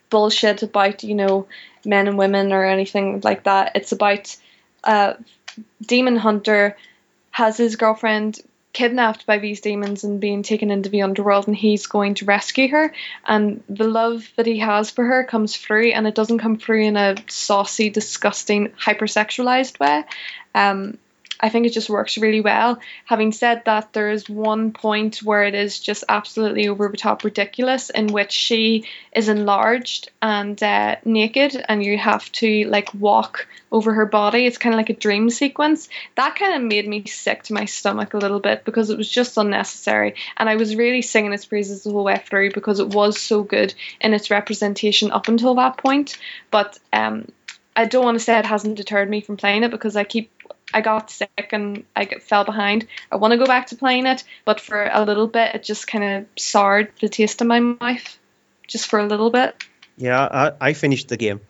bullshit about you know men and women or anything like that. It's about uh, demon hunter has his girlfriend kidnapped by these demons and being taken into the underworld and he's going to rescue her and the love that he has for her comes through and it doesn't come through in a saucy disgusting hypersexualized way um I think it just works really well. Having said that, there is one point where it is just absolutely over the top ridiculous, in which she is enlarged and uh, naked, and you have to like walk over her body. It's kind of like a dream sequence. That kind of made me sick to my stomach a little bit because it was just unnecessary, and I was really singing its praises the whole way through because it was so good in its representation up until that point. But um, I don't want to say it hasn't deterred me from playing it because I keep I got sick and I fell behind. I want to go back to playing it, but for a little bit, it just kind of soured the taste in my mouth, just for a little bit. Yeah, I, I finished the game,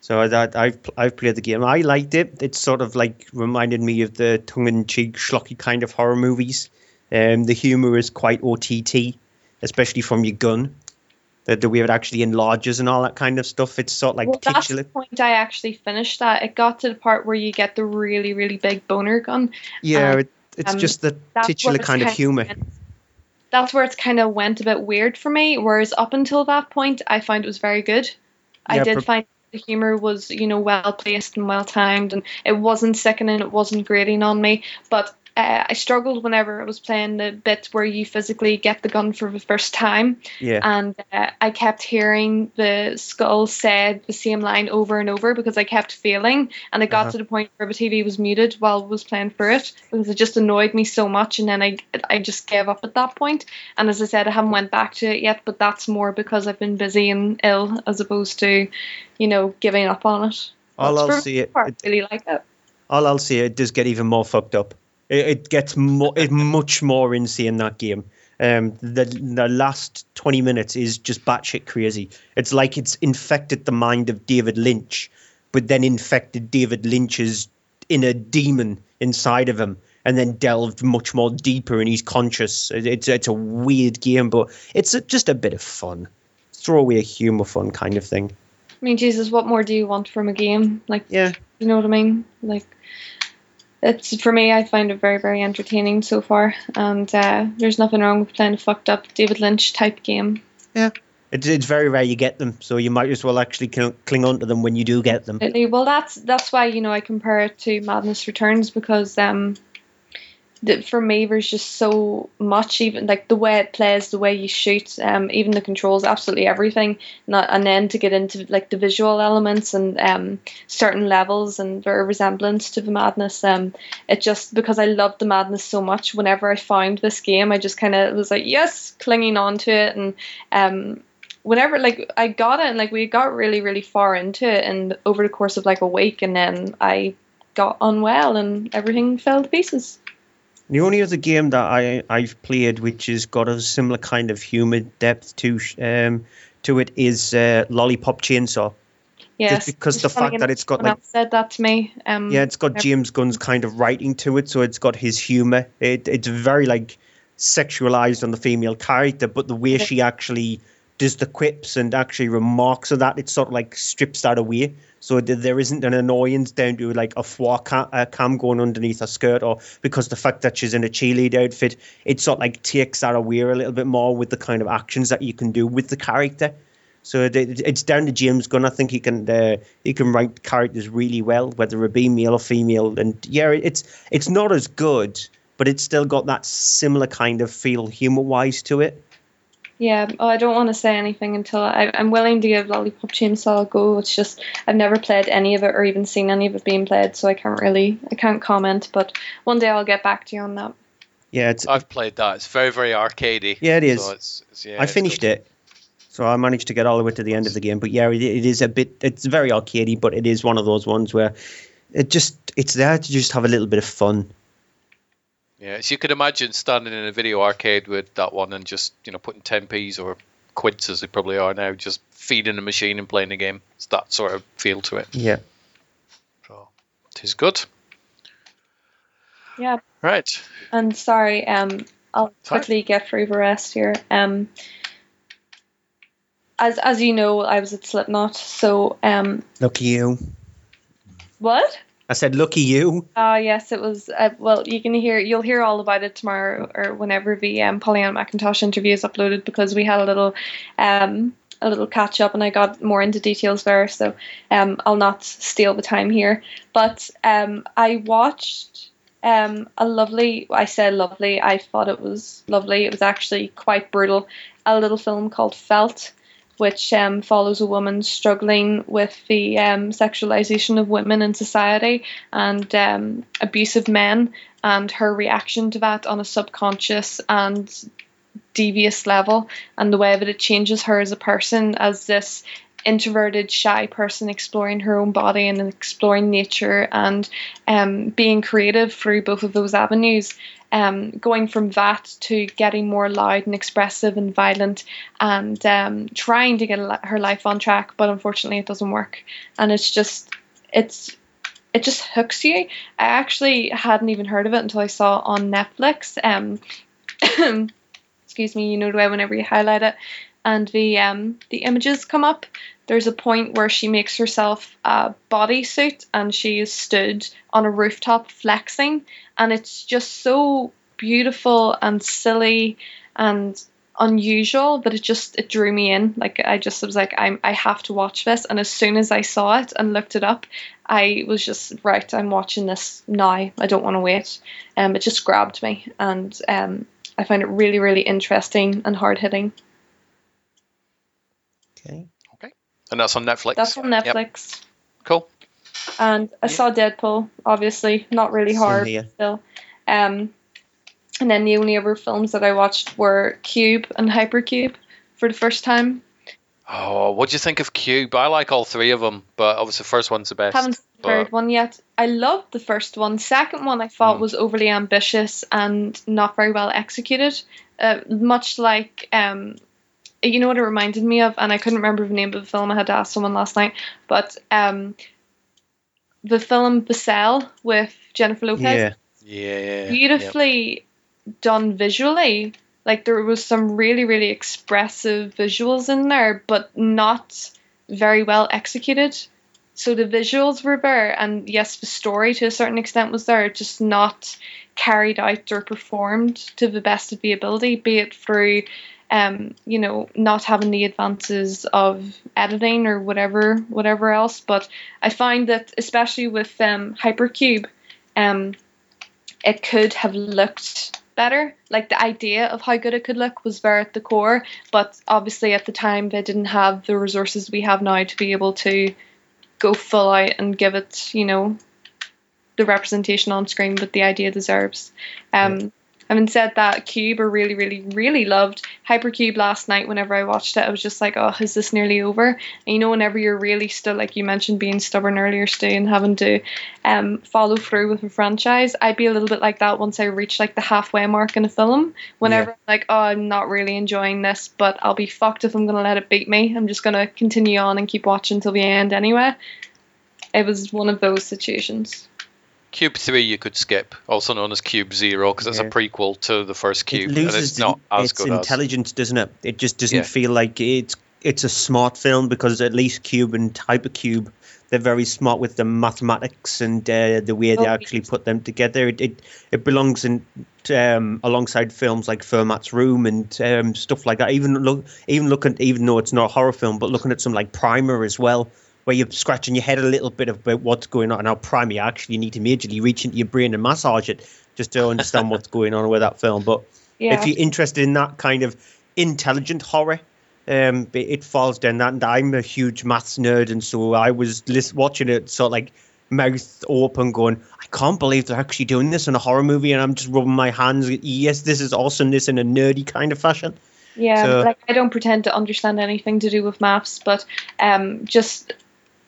so that I've I've played the game. I liked it. It sort of like reminded me of the tongue-in-cheek, schlocky kind of horror movies. Um, the humor is quite OTT, especially from your gun the, the way it actually enlarges and all that kind of stuff. It's sort of like well, that's the point I actually finished that. It got to the part where you get the really, really big boner gun. Yeah, and, it, it's um, just the titular kind of kind of humor. That's where it's kind of went a bit weird for me. Whereas up until that point, I found it was very good. I Yeah, did pro- find the humor was, you know, well placed and well timed, and it wasn't sickening, it wasn't grating on me. But uh, I struggled whenever I was playing the bit where you physically get the gun for the first time. Yeah. And uh, I kept hearing the skull said the same line over and over because I kept failing. And it got Uh-huh. to the point where the TV was muted while I was playing for it because it just annoyed me so much. And then I, I just gave up at that point. And as I said, I haven't went back to it yet, but that's more because I've been busy and ill as opposed to, you know, giving up on it. All I'll see it, I really like it. all I'll see it does get even more fucked up. It, it gets mo- it much more insane that game. Um, the the last twenty minutes is just batshit crazy. It's like it's infected the mind of David Lynch, but then infected David Lynch's inner demon inside of him, and then delved much more deeper, and he's conscious. It- It's it's a weird game, but it's a, just a bit of fun, throwaway humor, fun kind of thing. I mean, Jesus, what more do you want from a game? Like, Yeah. you know what I mean? Like, it's for me. I find it very, very entertaining so far, and uh, there's nothing wrong with playing a fucked up David Lynch type game. Yeah. It's, it's very rare you get them, so you might as well actually cling on to them when you do get them. Well, that's that's why you know I compare it to Madness Returns because um, the, for me there's just so much even like the way it plays, the way you shoot, um, even the controls, absolutely everything. Not and then to get into like the visual elements and um certain levels and their resemblance to the Madness. Um, it just because I loved the Madness so much. Whenever I found this game, I just kind of was like yes, clinging on to it and um whenever like I got it and like we got really really far into it and over the course of like a week and then I got unwell and everything fell to pieces. The only other game that I I've played which has got a similar kind of humour depth to um to it is uh, Lollipop Chainsaw. Yes, Just because the fact that it's got like said that to me. Um, yeah, it's got James Gunn's kind of writing to it, so it's got his humour. It it's very like sexualized on the female character, but the way she actually does the quips and actually remarks on that, it sort of like strips that away. So there isn't an annoyance down to like a foie cam, uh, cam going underneath her skirt, or because the fact that she's in a cheerleader outfit, it sort of like takes that away a little bit more with the kind of actions that you can do with the character. So it, it- it's down to James Gunn. I think he can uh, he can write characters really well, whether it be male or female. And yeah, it's it's not as good, but it's still got that similar kind of feel humor wise to it. Yeah, oh, I don't want to say anything until I, I'm willing to give Lollipop Chainsaw a go. It's just I've never played any of it or even seen any of it being played, so I can't really I can't comment. But one day I'll get back to you on that. Yeah, it's I've played that. It's very, very arcadey. Yeah, it is. So it's, it's, yeah, I it's finished good. it, so I managed to get all the way to the end of the game. But yeah, it, it is a bit. It's very arcadey, but it is one of those ones where it just it's there to just have a little bit of fun. Yeah, so you could imagine standing in a video arcade with that one and just you know putting 10p's or quids as they probably are now, just feeding the machine and playing the game. It's that sort of feel to it. Yeah. So it is good. Yeah, Right. and sorry, um, I'll Sorry. quickly get through the rest here. Um, as as you know, I was at Slipknot, so um, Lucky you. what? I said, lucky you. Ah, yes, it was. Uh, well, you can hear, you'll hear all about it tomorrow or whenever the um, Pollyanna McIntosh interview is uploaded because we had a little, um, a little catch up and I got more into details there. So, um, I'll not steal the time here. But um, I watched um a lovely. I said lovely. I thought it was lovely. It was actually quite brutal. A little film called Felt which um, follows a woman struggling with the um, sexualization of women in society and um, abusive men, and her reaction to that on a subconscious and devious level, and the way that it changes her as a person, as this introverted, shy person exploring her own body and exploring nature and um, being creative through both of those avenues um, going from that to getting more loud and expressive and violent and um, trying to get her life on track, but unfortunately it doesn't work. And it's just, it's, it just hooks you. I actually hadn't even heard of it until I saw on Netflix. Um, excuse me, you know the way whenever you highlight it and the um, the images come up. There's a point where she makes herself a bodysuit and she is stood on a rooftop flexing, and it's just so beautiful and silly and unusual that it just it drew me in. Like I just was like I'm I have to watch this, and as soon as I saw it and looked it up, I was just right. I'm watching this now. I don't want to wait. Um, it just grabbed me, and um, I find it really really interesting and hard hitting. Okay. Okay. And that's on Netflix. That's on Yep. Netflix. Cool. And I saw Deadpool, obviously, not really Same hard here. still. Um, and then the only other films that I watched were Cube and Hypercube for the first time. Oh, what do you think of Cube? I like all three of them, but obviously the first one's the best. Haven't seen the but- third one yet. I loved the first one. Second one I thought Mm. was overly ambitious and not very well executed. Uh, much like um, you know what it reminded me of, and I couldn't remember the name of the film. I had to ask someone last night, but um, the film The Cell with Jennifer Lopez. Yeah. Yeah. beautifully done visually. Like there was some really, really expressive visuals in there, but not very well executed. So the visuals were there, and yes, the story to a certain extent was there, just not carried out or performed to the best of the ability, be it through um, you know, not having the advances of editing or whatever, whatever else. But I find that especially with um, Hypercube, um, it could have looked better. Like the idea of how good it could look was there at the core, but obviously at the time they didn't have the resources we have now to be able to go full out and give it, you know, the representation on screen that the idea deserves. Um, Having said that, Cube I really, really, really loved. Hypercube last night, whenever I watched it, I was just like, oh, is this nearly over? And you know, whenever you're really still, like you mentioned, being stubborn earlier, Stu, and having to um, follow through with a franchise, I'd be a little bit like that once I reach like the halfway mark in a film. Whenever Yeah. I'm like, oh, I'm not really enjoying this, but I'll be fucked if I'm going to let it beat me. I'm just going to continue on and keep watching till the end anyway. It was one of those situations. Cube 3 you could skip, also known as Cube Zero, because it's a prequel to the first Cube, it and loses it's not the- as its good as. intelligence, doesn't it? It just doesn't Yeah. feel like it's it's a smart film because at least Cube and Hypercube, they're very smart with the mathematics and uh, the way they Oh, actually put them together. It it, it belongs in um, alongside films like Fermat's Room and um, stuff like that. Even look, even looking, even though it's not a horror film, but looking at some like Primer as well. Where you're scratching your head a little bit about what's going on. Now, Primer, you actually need to majorly reach into your brain and massage it just to understand what's going on with that film. But Yeah. if you're interested in that kind of intelligent horror, um, it, it falls down that. And I'm a huge maths nerd, and so I was lis- watching it, sort of like mouth open, going, "I can't believe they're actually doing this in a horror movie," and I'm just rubbing my hands. Yes, this is awesome. This in a nerdy kind of fashion. Yeah, So- like I don't pretend to understand anything to do with maths, but um, just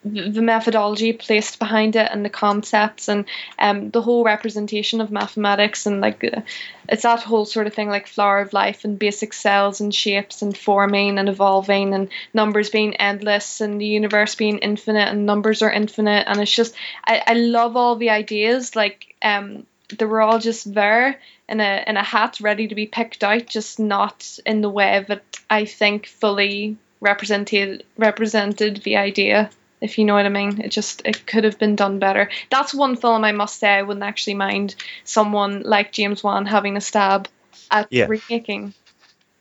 the methodology placed behind it and the concepts and um, the whole representation of mathematics and like uh, it's that whole sort of thing like flower of life and basic cells and shapes and forming and evolving and numbers being endless and the universe being infinite and numbers are infinite. And it's just I, I love all the ideas like um they were all just there in a in a hat ready to be picked out just not in the way that I think fully represented represented the idea if you know what I mean. It just it could have been done better. That's one film I must say I wouldn't actually mind someone like James Wan having a stab at Yeah. remaking.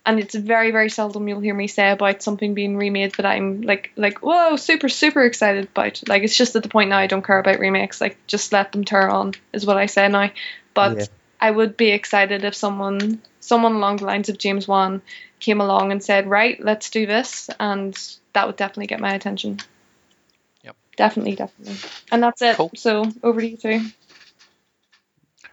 And it's very, very seldom you'll hear me say about something being remade that I'm like like, whoa, super, super excited about. Like it's just at the point now I don't care about remakes. Like just let them tear on is what I say now. But Yeah. I would be excited if someone someone along the lines of James Wan came along and said, Right, let's do this and that would definitely get my attention. Yep. Definitely, definitely. And that's it. Cool. So over to you two.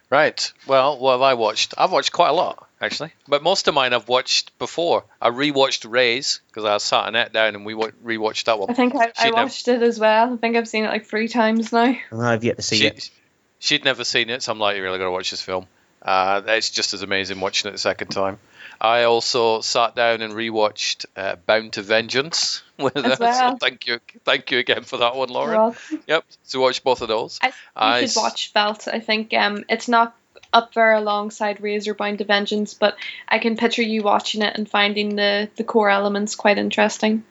Right. Well, what have I watched? I've watched quite a lot, actually. But most of mine I've watched before. I rewatched Raze because I sat Annette down and we wa- rewatched that one. I think I, I She'd nev- watched it as well. I think I've seen it like three times now. I've yet to see she, it. She'd never seen it, so I'm like, you really got to watch this film. Uh, it's just as amazing watching it the second time. I also sat down and rewatched uh, Bound to Vengeance with well. So thank you, thank you again for that one, Lauren. Yep. So watch both of those. I I should watch Felt. I think um, it's not up there alongside Raze or Bound to Vengeance, but I can picture you watching it and finding the, the core elements quite interesting.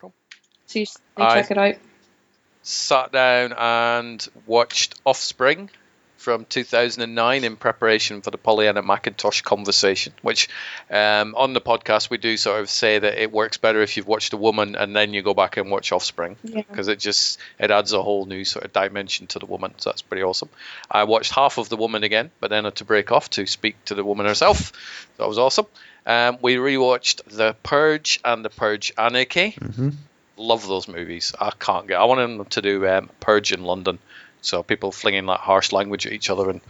Cool. So you should I- check it out. sat down and watched Offspring from 2009 in preparation for the Pollyanna McIntosh conversation, which um, on the podcast we do sort of say that it works better if you've watched a woman and then you go back and watch Offspring Yeah. because it just it adds a whole new sort of dimension to the woman. So that's pretty awesome. I watched half of the woman again, but then had to break off to speak to the woman herself. That was awesome. Um, we rewatched The Purge and The Purge Anarchy love those movies. I can't get. I want them to do um, Purge in London, so people flinging like harsh language at each other and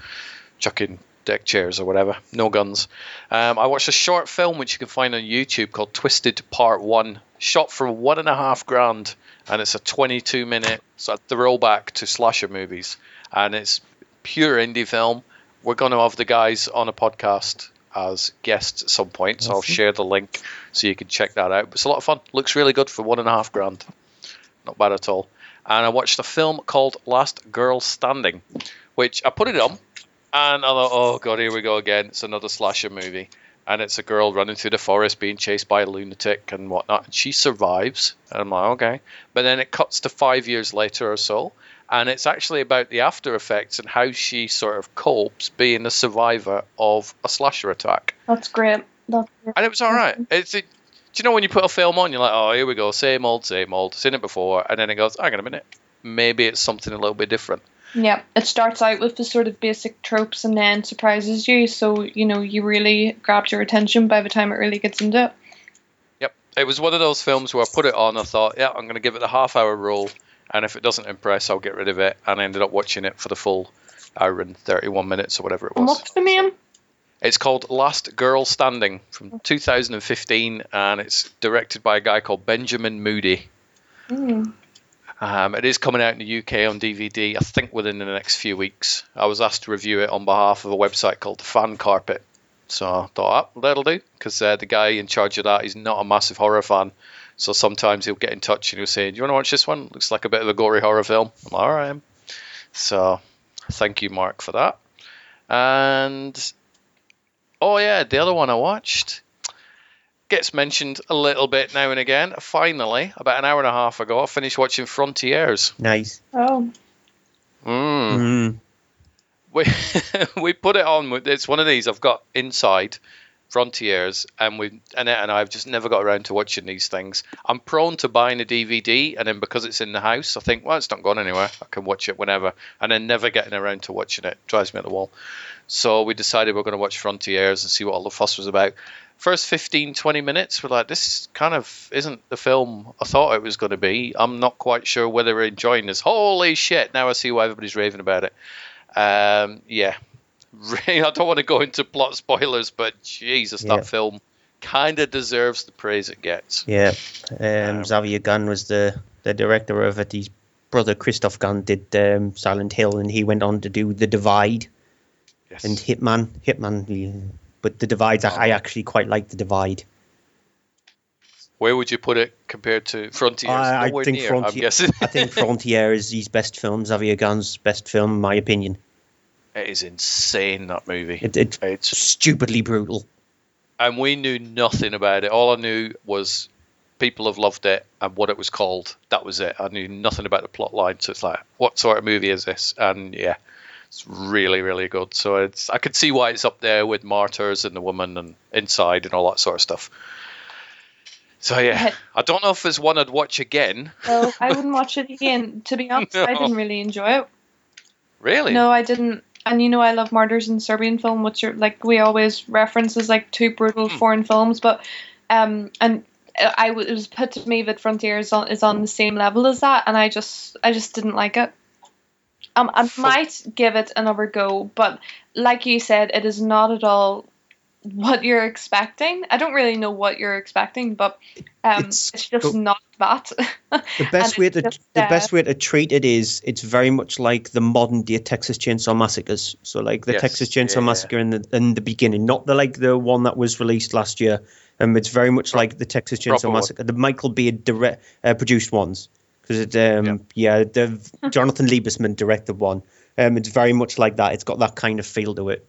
chucking deck chairs or whatever. No guns. Um, I watched a short film which you can find on YouTube called Twisted Part One, shot for one and a half grand, and it's a 22 minute sort of throwback to slasher movies, and it's pure indie film. We're going to have the guys on a podcast as guests at some point, so I'll share the link so you can check that out. It's a lot of fun. Looks really good for one and a half grand. Not bad at all. And I watched a film called Last Girl Standing, which I put it on, and I thought, oh god, here we go again. It's another slasher movie, and it's a girl running through the forest being chased by a lunatic and whatnot, and she survives. And I'm like, okay. But then it cuts to five years later or so, and it's actually about the after effects and how she sort of copes being a survivor of a slasher attack. That's great. That's and it was all right. It's it, do you know when you put a film on, you're like, oh, here we go, same old, same old. Seen it before, and then it goes, hang on a minute, maybe it's something a little bit different. Yeah, it starts out with the sort of basic tropes and then surprises you, so you know you really grabs your attention by the time it really gets into it. Yep, it was one of those films where I put it on, I thought, yeah, I'm going to give it the half hour rule, and if it doesn't impress, I'll get rid of it. And I ended up watching it for the full hour and 31 minutes or whatever it And was. what's the name? It's called Last Girl Standing from 2015, and it's directed by a guy called Benjamin Moody. Mm. Um, it is coming out in the UK on DVD, I think within the next few weeks. I was asked to review it on behalf of a website called Fan Carpet. So I thought, oh, that'll do, because uh, the guy in charge of that is not a massive horror fan. So sometimes he'll get in touch and he'll say, Do you want to watch this one? Looks like a bit of a gory horror film. I'm like, all right. So thank you, Mark, for that. And oh, yeah, the other one I watched gets mentioned a little bit now and again. Finally, about an hour and a half ago, I finished watching Frontiers. Nice. Oh. Mm. Mm. We we put it on. It's one of these I've got inside Frontiers, and we Annette and I have just never got around to watching these things. I'm prone to buying a DVD, and then because it's in the house, I think, well, it's not going anywhere. I can watch it whenever, and then never getting around to watching it drives me at the wall. So we decided we're going to watch Frontiers and see what all the fuss was about. First 15, 20 minutes, we're like, this kind of isn't the film I thought it was going to be. I'm not quite sure whether we're enjoying this. Holy shit! Now I see why everybody's raving about it. Um, yeah, I don't want to go into plot spoilers, but Jesus, Yeah. that film kind of deserves the praise it gets. Yeah. Um, Xavier Gens was the, the director of it. His brother Christophe Gans did um, Silent Hill, and he went on to do The Divide and Hitman. Hitman, yeah. but The Divide, I I actually quite like The Divide. Where would you put it compared to Frontiers? I, I think near, I'm Frontier, guessing. I think Frontier is his best film. Xavier Gens's best film, in my opinion. It is insane that movie. It, it's It's stupidly brutal. and we knew nothing about it. All I knew was people have loved it and what it was called. That was it. I knew nothing about the plot line. So it's like, what sort of movie is this? And yeah, it's really, really good. So it's I could see why it's up there with Martyrs and the Woman and Inside and all that sort of stuff. So yeah, I don't know if there's one I'd watch again. No, I wouldn't watch it again. To be honest, I didn't really enjoy it. Really? No, I didn't. And you know, I love Martyrs in Serbian film, which are like we always reference as like two brutal Hmm. foreign films. But um, and I it was put to me that Frontier is on, is on the same level as that, and I just I just didn't like it. Um, I might give it another go, but like you said, it is not at all what you're expecting. I don't really know what you're expecting, but um, it's, just but- not that. The best way to just, the uh, best way to treat it is it's very much like the modern day Texas Chainsaw Massacres. So like the Yes, Texas Chainsaw yeah. Massacre in the in the beginning, not the like the one that was released last year. Um, it's very much like the Texas Chainsaw proper one. Massacre, the Michael Bay direct uh, produced ones. Because it, um, yeah, the Jonathan Liebesman directed one. Um, it's very much like that. It's got that kind of feel to it.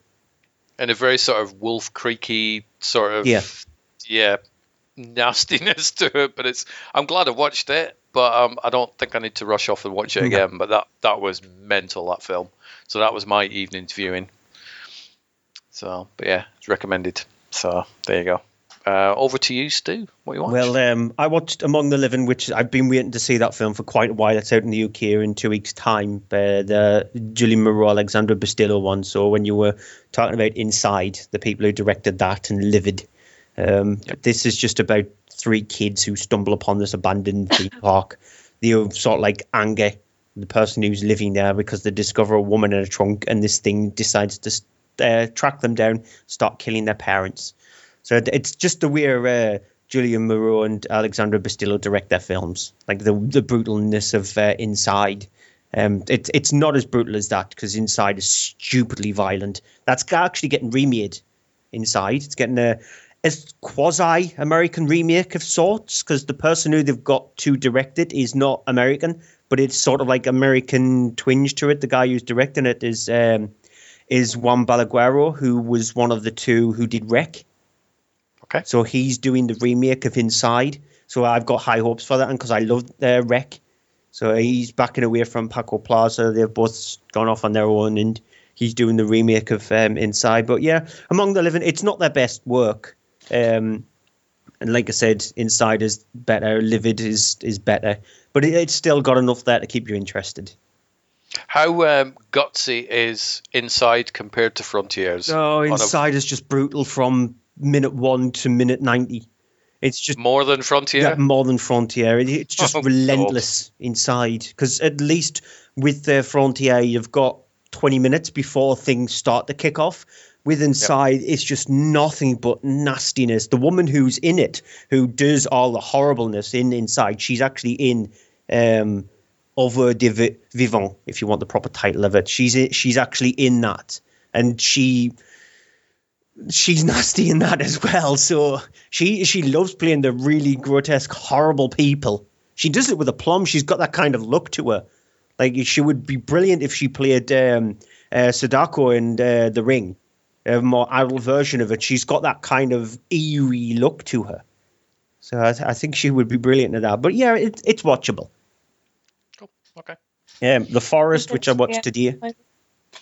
And a very sort of Wolf Creaky sort of Yeah. yeah nastiness to it. But it's I'm glad I watched it, but um, I don't think I need to rush off and watch it No. again. But that that was mental that film. So that was my evening's viewing. So, but yeah, it's recommended. So there you go. Uh, over to you, Stu. What you watch? Well, um, I watched Among the Living, which I've been waiting to see that film for quite a while. It's out in the UK in two weeks' time. Uh, the Julien Maury, Alexandre Bustillo one. So when you were talking about Inside, the people who directed that and Livid, um, this is just about three kids who stumble upon this abandoned theme park. They have sort of like anger the person who's living there because they discover a woman in a trunk, and this thing decides to uh, track them down, start killing their parents. So it's just the way uh, Julien Maury and Alexandre Bustillo direct their films, like the the brutalness of uh, Inside. Um, it's it's not as brutal as that because Inside is stupidly violent. That's actually getting remade. Inside, it's getting a, a quasi American remake of sorts because the person who they've got to direct it is not American, but it's sort of like American twinge to it. The guy who's directing it is um, is Juan Balaguero, who was one of the two who did REC. Okay. So he's doing the remake of Inside. So I've got high hopes for that, and because I love uh, REC, so he's backing away from Paco Plaza. They've both gone off on their own, and he's doing the remake of um, Inside. But yeah, Among the Living, it's not their best work. Um, and like I said, Inside is better, Livid is is better, but it, it's still got enough there to keep you interested. How um, gutsy is Inside compared to Frontiers? Oh, On a- Inside is just brutal from minute one to minute ninety. It's just more than Frontier. Yeah, more than Frontier. It's just Oh, relentless inside. Because at least with the Frontier, you've got 20 minutes before things start to kick off. With Inside, it's just nothing but nastiness. The woman who's in it, who does all the horribleness in Inside, she's actually in um, Over de Vivant, if you want the proper title of it. She's she's actually in that, and she she's nasty in that as well. So she she loves playing the really grotesque, horrible people. She does it with a plum. She's got that kind of look to her. Like she would be brilliant if she played um, uh, Sadako in uh, The Ring, a more adult version of it. She's got that kind of eerie look to her. So I, th- I think she would be brilliant at that. But yeah, it, it's watchable. Okay. Yeah, the Forest, which I watched Yeah. today.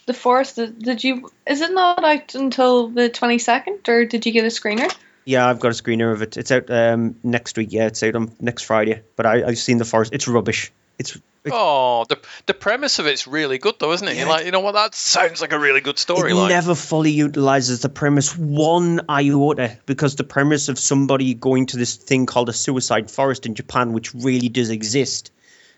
The Forest, did did you? Is it not out until the twenty second, or did you get a screener? Yeah, I've got a screener of it. It's out um, next week. Yeah, it's out on next Friday. But I, I've seen the Forest. It's rubbish. It's Oh, the the premise of it's really good though, isn't it? You're like, you know what? That sounds like a really good story. it storyline. never fully utilizes the premise one iota because the premise of somebody going to this thing called a suicide forest in Japan, which really does exist,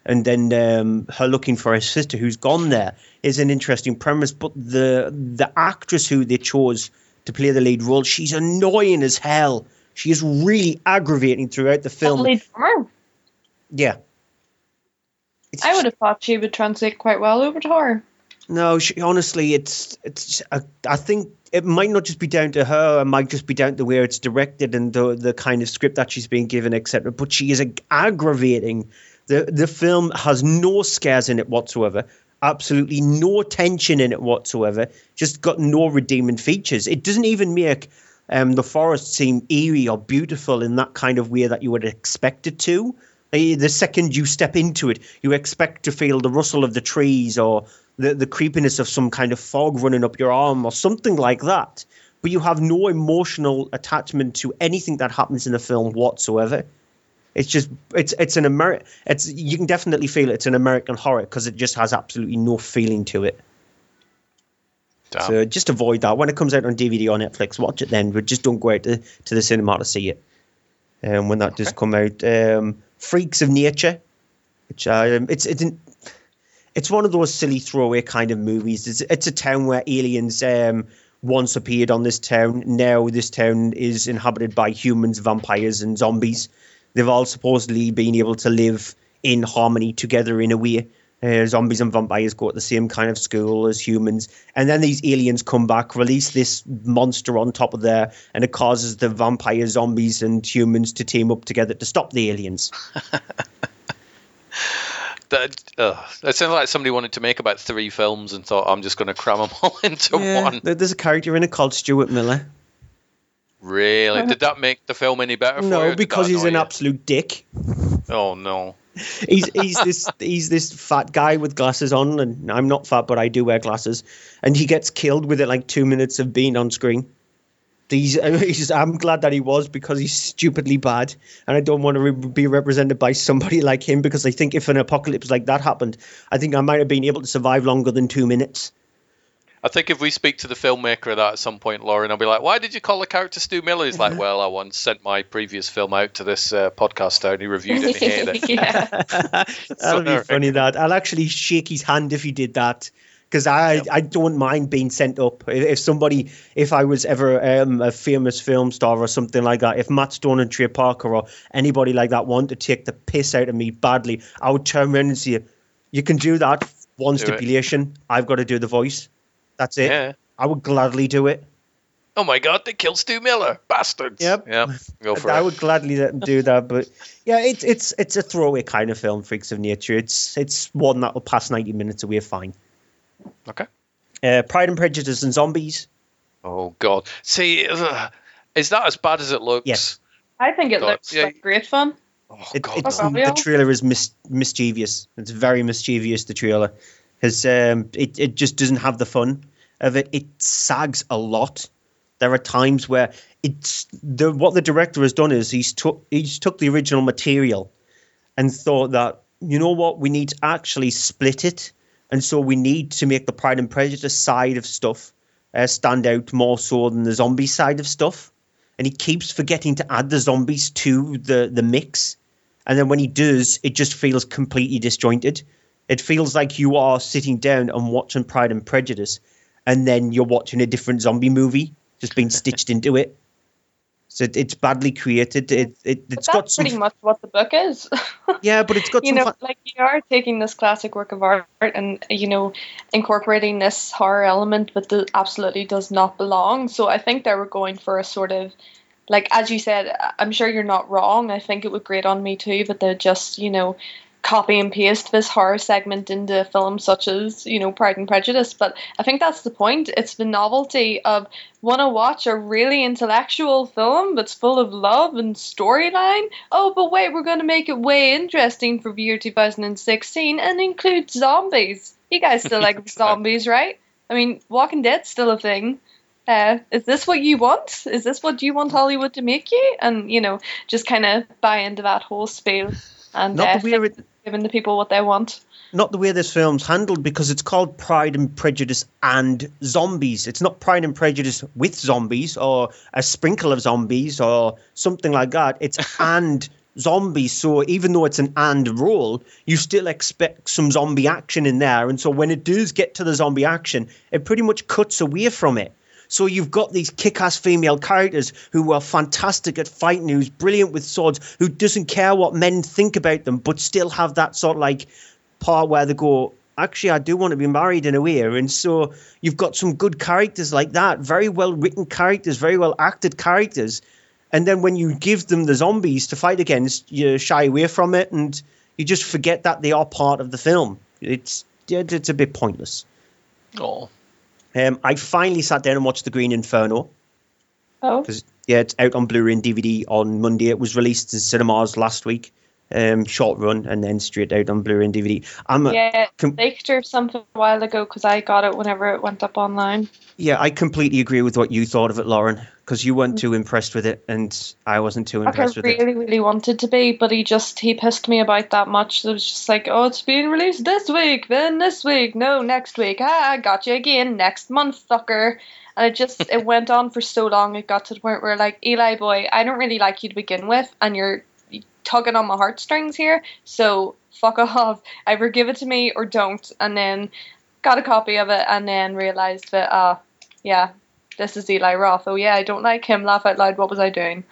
and then um, her looking for her sister who's gone there is an interesting premise. But the the actress who they chose to play the lead role, she's annoying as hell. She is really aggravating throughout the film. The Lead drummer. Yeah. I would have thought she would translate quite well over to her. No, she, honestly, it's it's. I, I think it might not just be down to her. It might just be down to where it's directed and the the kind of script that she's being given, etc. But she is ag- aggravating. The The film has no scares in it whatsoever. Absolutely no tension in it whatsoever. Just got no redeeming features. It doesn't even make um, the forest seem eerie or beautiful in that kind of way that you would expect it to. The second you step into it, you expect to feel the rustle of the trees or the, the creepiness of some kind of fog running up your arm or something like that. But you have no emotional attachment to anything that happens in the film whatsoever. It's just it's it's an Ameri- it's you can definitely feel it's an American horror because it just has absolutely no feeling to it. Damn. So just avoid that. When it comes out on DVD or Netflix, watch it then, but just don't go out to, to the cinema to see it. Um, when that does come out, um, Freaks of Nature, which um, it's it's an, it's one of those silly throwaway kind of movies. It's, it's a town where aliens um, once appeared on this town. Now this town is inhabited by humans, vampires, and zombies. They've all supposedly been able to live in harmony together in a way. Uh, zombies and vampires go to the same kind of school as humans, and then these aliens come back, release this monster on top of there, and it causes the vampire, zombies, and humans to team up together to stop the aliens. That, uh, it sounds like somebody wanted to make about three films and thought, I'm just going to cram them all into Yeah, one. There's a character in it called Stuart Miller. Really? Did that make the film any better for you? No, because he's an you? absolute dick. Oh no. he's he's this he's this fat guy with glasses on, and I'm not fat, but I do wear glasses, and he gets killed within like two minutes of being on screen. He's, he's I'm glad that he was because he's stupidly bad, and I don't want to re- be represented by somebody like him because I think if an apocalypse like that happened, I think I might have been able to survive longer than two minutes. I think if we speak to the filmmaker of that at some point, Lauren, I'll be like, "Why did you call the character Stu Miller?" He's like, "Well, I once sent my previous film out to this uh, podcast star, and he reviewed it and he hated it." yeah. That'll be funny. That I'll actually shake his hand if he did that. Because I, I don't mind being sent up. If if somebody, if I was ever um, a famous film star or something like that, if Matt Stone and Trey Parker or anybody like that wanted to take the piss out of me badly, I would turn around and say, "You can do that. One Do it. stipulation: I've got to do the voice. That's it. Yeah. I would gladly do it. Oh my God, they killed Stu Miller, bastards! Yep. Yep. Go for I it. would gladly let them do that, but yeah, it's it's it's a throwaway kind of film, Freaks of Nature. It's it's one that will pass ninety minutes away fine. Okay. Uh, Pride and Prejudice and Zombies. Oh God. See, ugh, is that as bad as it looks? Yes. I think it God, looks yeah. like great fun. It, God, it's, the trailer is mis- mischievous. It's very mischievous. The trailer, because um, it it just doesn't have the fun of it. It sags a lot. There are times where it's the what the director has done is he's took he's took the original material and thought that you know what we need to actually split it, and so we need to make the Pride and Prejudice side of stuff uh, stand out more so than the zombie side of stuff. And he keeps forgetting to add the zombies to the the mix, and then when he does, it just feels completely disjointed. It feels like you are sitting down and watching Pride and Prejudice, and then you're watching a different zombie movie just being stitched into it. So it, it's badly created. It, it it's But got that's some. pretty much what the book is. yeah, but it's got you some. know, fun- like you are taking this classic work of art and you know incorporating this horror element, but that absolutely does not belong. So I think they were going for a sort of like as you said. I'm sure you're not wrong. I think it would grate on me too, but they just you know copy and paste this horror segment into films such as you know Pride and Prejudice. But I think that's the point. It's the novelty of want to watch a really intellectual film that's full of love and storyline. Oh, but wait, we're going to make it way interesting for the year 2016 and include zombies. You guys still like zombies, right? I mean, Walking Dead's still a thing. Uh, is this what you want? Is this what you want Hollywood to make you? And you know, just kind of buy into that whole spiel and Not uh, the way fix- giving the people what they want. not the way this film's handled because it's called Pride and Prejudice and Zombies. It's not Pride and Prejudice with zombies or a sprinkle of zombies or something like that. It's and zombies. So even though it's an and role, you still expect some zombie action in there. And so when it does get to the zombie action, it pretty much cuts away from it. So you've got these kick-ass female characters who are fantastic at fighting, who's brilliant with swords, who doesn't care what men think about them, but still have that sort of like part where they go, actually, I do want to be married in a way. And so you've got some good characters like that, very well written characters, very well acted characters. And then when you give them the zombies to fight against, you shy away from it and you just forget that they are part of the film. It's it's a bit pointless. Oh. Um, I finally sat down and watched The Green Inferno. Oh. Because yeah, it's out on Blu-ray and DVD on Monday. It was released in cinemas last week, um, short run, and then straight out on Blu-ray and DVD. I'm a, Yeah, com- leaked or something a while ago because I got it whenever it went up online. yeah, I completely agree with what you thought of it, Lauren, because you weren't too impressed with it, and I wasn't too Like I impressed with it. I really, really wanted to be, but he just he pissed me about that much. It was just like, oh, it's being released this week, then this week, no, next week. Ah, I got you again next month, fucker. And it just it went on for so long. It got to the point where like Eli boy, I don't really like you to begin with, and you're tugging on my heartstrings here. So fuck off. Either give it to me or don't. And then got a copy of it, and then realized that ah, yeah, this is Eli Roth. Oh yeah, I don't like him. Laugh out loud. What was I doing?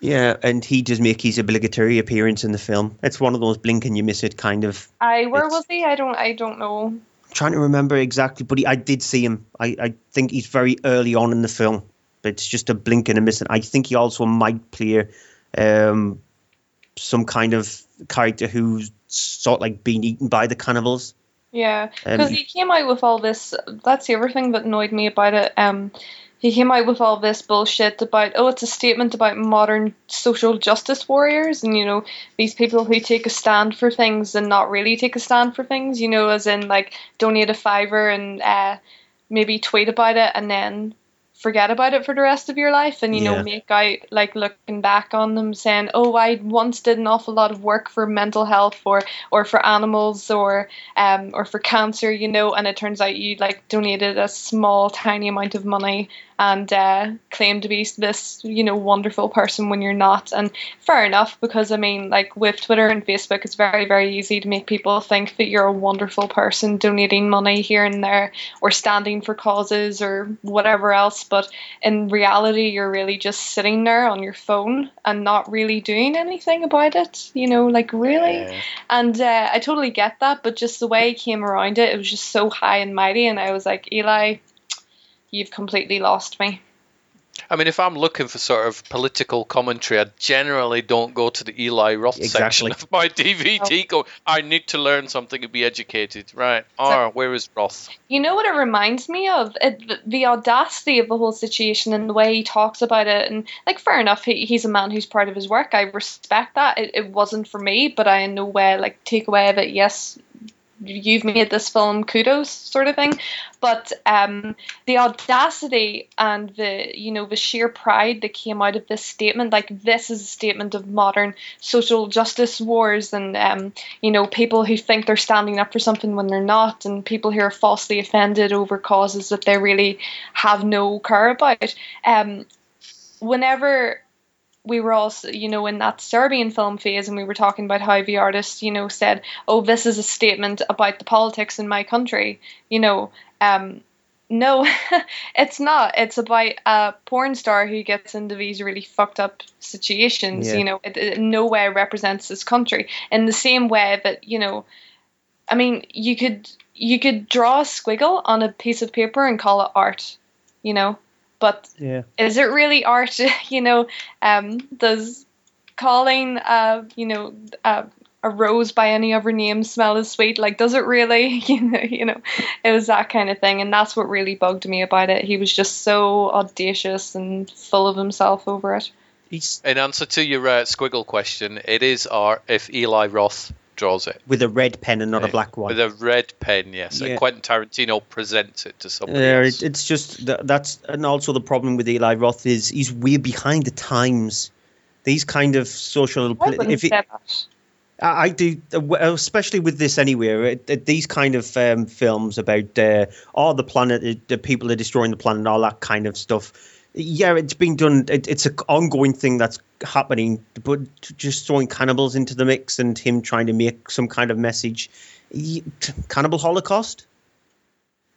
Yeah, and he does make his obligatory appearance in the film. It's one of those blink and you miss it kind of. I where was he? I don't I don't know. trying to remember exactly, but he, I did see him. I, I think he's very early on in the film. But it's just a blink and a miss. And I think he also might play um, some kind of character who's sort of like being eaten by the cannibals. Yeah, Um, because he came out with all this. That's the other thing that annoyed me about it. Um, he came out with all this bullshit about oh, it's a statement about modern social justice warriors, and you know these people who take a stand for things and not really take a stand for things. You know, as in like donate a fiver and uh, maybe tweet about it and then forget about it for the rest of your life and you Yeah. know make out like looking back on them saying oh i once did an awful lot of work for mental health or or for animals or um or for cancer you know and it turns out you like donated a small tiny amount of money and uh, claim to be this you know wonderful person when you're not. And fair enough because i mean like with twitter and facebook it's very very easy to make people think that you're a wonderful person donating money here and there or standing for causes or whatever else. But in reality you're really just sitting there on your phone and not really doing anything about it you know like really. And uh, i totally get that but just the way he came around it it was just so high and mighty and i was like eli you've completely lost me I mean, if I'm looking for sort of political commentary, I generally don't go to the Eli Roth section Exactly. of my DVD. Go, oh. I need to learn something and be educated, right? Or ah, where is Roth? You know what it reminds me of? It, the, the audacity of the whole situation and the way he talks about it. And, like, fair enough, he, he's a man who's proud of his work. I respect that. It, it wasn't for me, but I in no way, like, take away of it. Yes, you've made this film kudos sort of thing. But um, the audacity and the you know the sheer pride that came out of this statement like this is a statement of modern social justice wars and um, you know people who think they're standing up for something when they're not and people who are falsely offended over causes that they really have no care about. Um, whenever we were also, you know, in that Serbian film phase, and we were talking about how the artist, you know, said, "Oh, this is a statement about the politics in my country." You know, um, no, it's not. It's about a porn star who gets into these really fucked up situations. Yeah. You know, it, it in no way represents this country in the same way that you know. I mean, you could you could draw a squiggle on a piece of paper and call it art. You know, but Yeah. is it really art? you know, um, does calling, uh, you know, uh, a rose by any other name smell as sweet? Like, does it really? you know, you know, it was that kind of thing, and that's what really bugged me about it. He was just so audacious and full of himself over it. He's In answer to your uh, squiggle question, it is art if Eli Roth draws it. with a red pen and not a black one. With a red pen, yes. Yeah. And Quentin Tarantino presents it to somebody Yeah, else. it, it's just that, that's and also the problem with Eli Roth is he's way behind the times. These kind of social, I wouldn't if it, say that. I I do, uh, especially with this anyway. it- it- These kind of um, films about uh, oh the planet, uh, the people are destroying the planet, all that kind of stuff. Yeah, it's been done. It, it's an ongoing thing that's happening, but just throwing cannibals into the mix and him trying to make some kind of message. He- Cannibal Holocaust.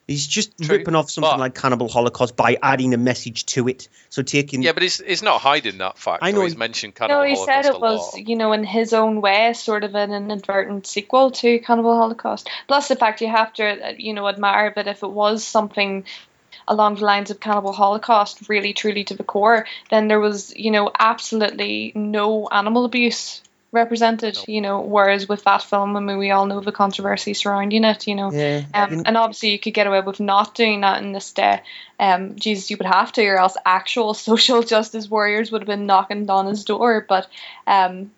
He's just ripping off something like Cannibal Holocaust by adding a message to it. So taking Yeah, but he's, he's not hiding that fact. I know. He's mentioned Cannibal No, he Holocaust said it was, you know, in his own way, sort of an inadvertent sequel to Cannibal Holocaust. Plus the fact you have to, uh, you know, admire that if it was something along the lines of Cannibal Holocaust, really truly to the core, then there was, you know, absolutely no animal abuse represented, you know, whereas with that film, I mean, we all know the controversy surrounding it, you know. Yeah. Um, and obviously, you could get away with not doing that in this day. Um, Jesus, you would have to, or else actual social justice warriors would have been knocking on his door. But um,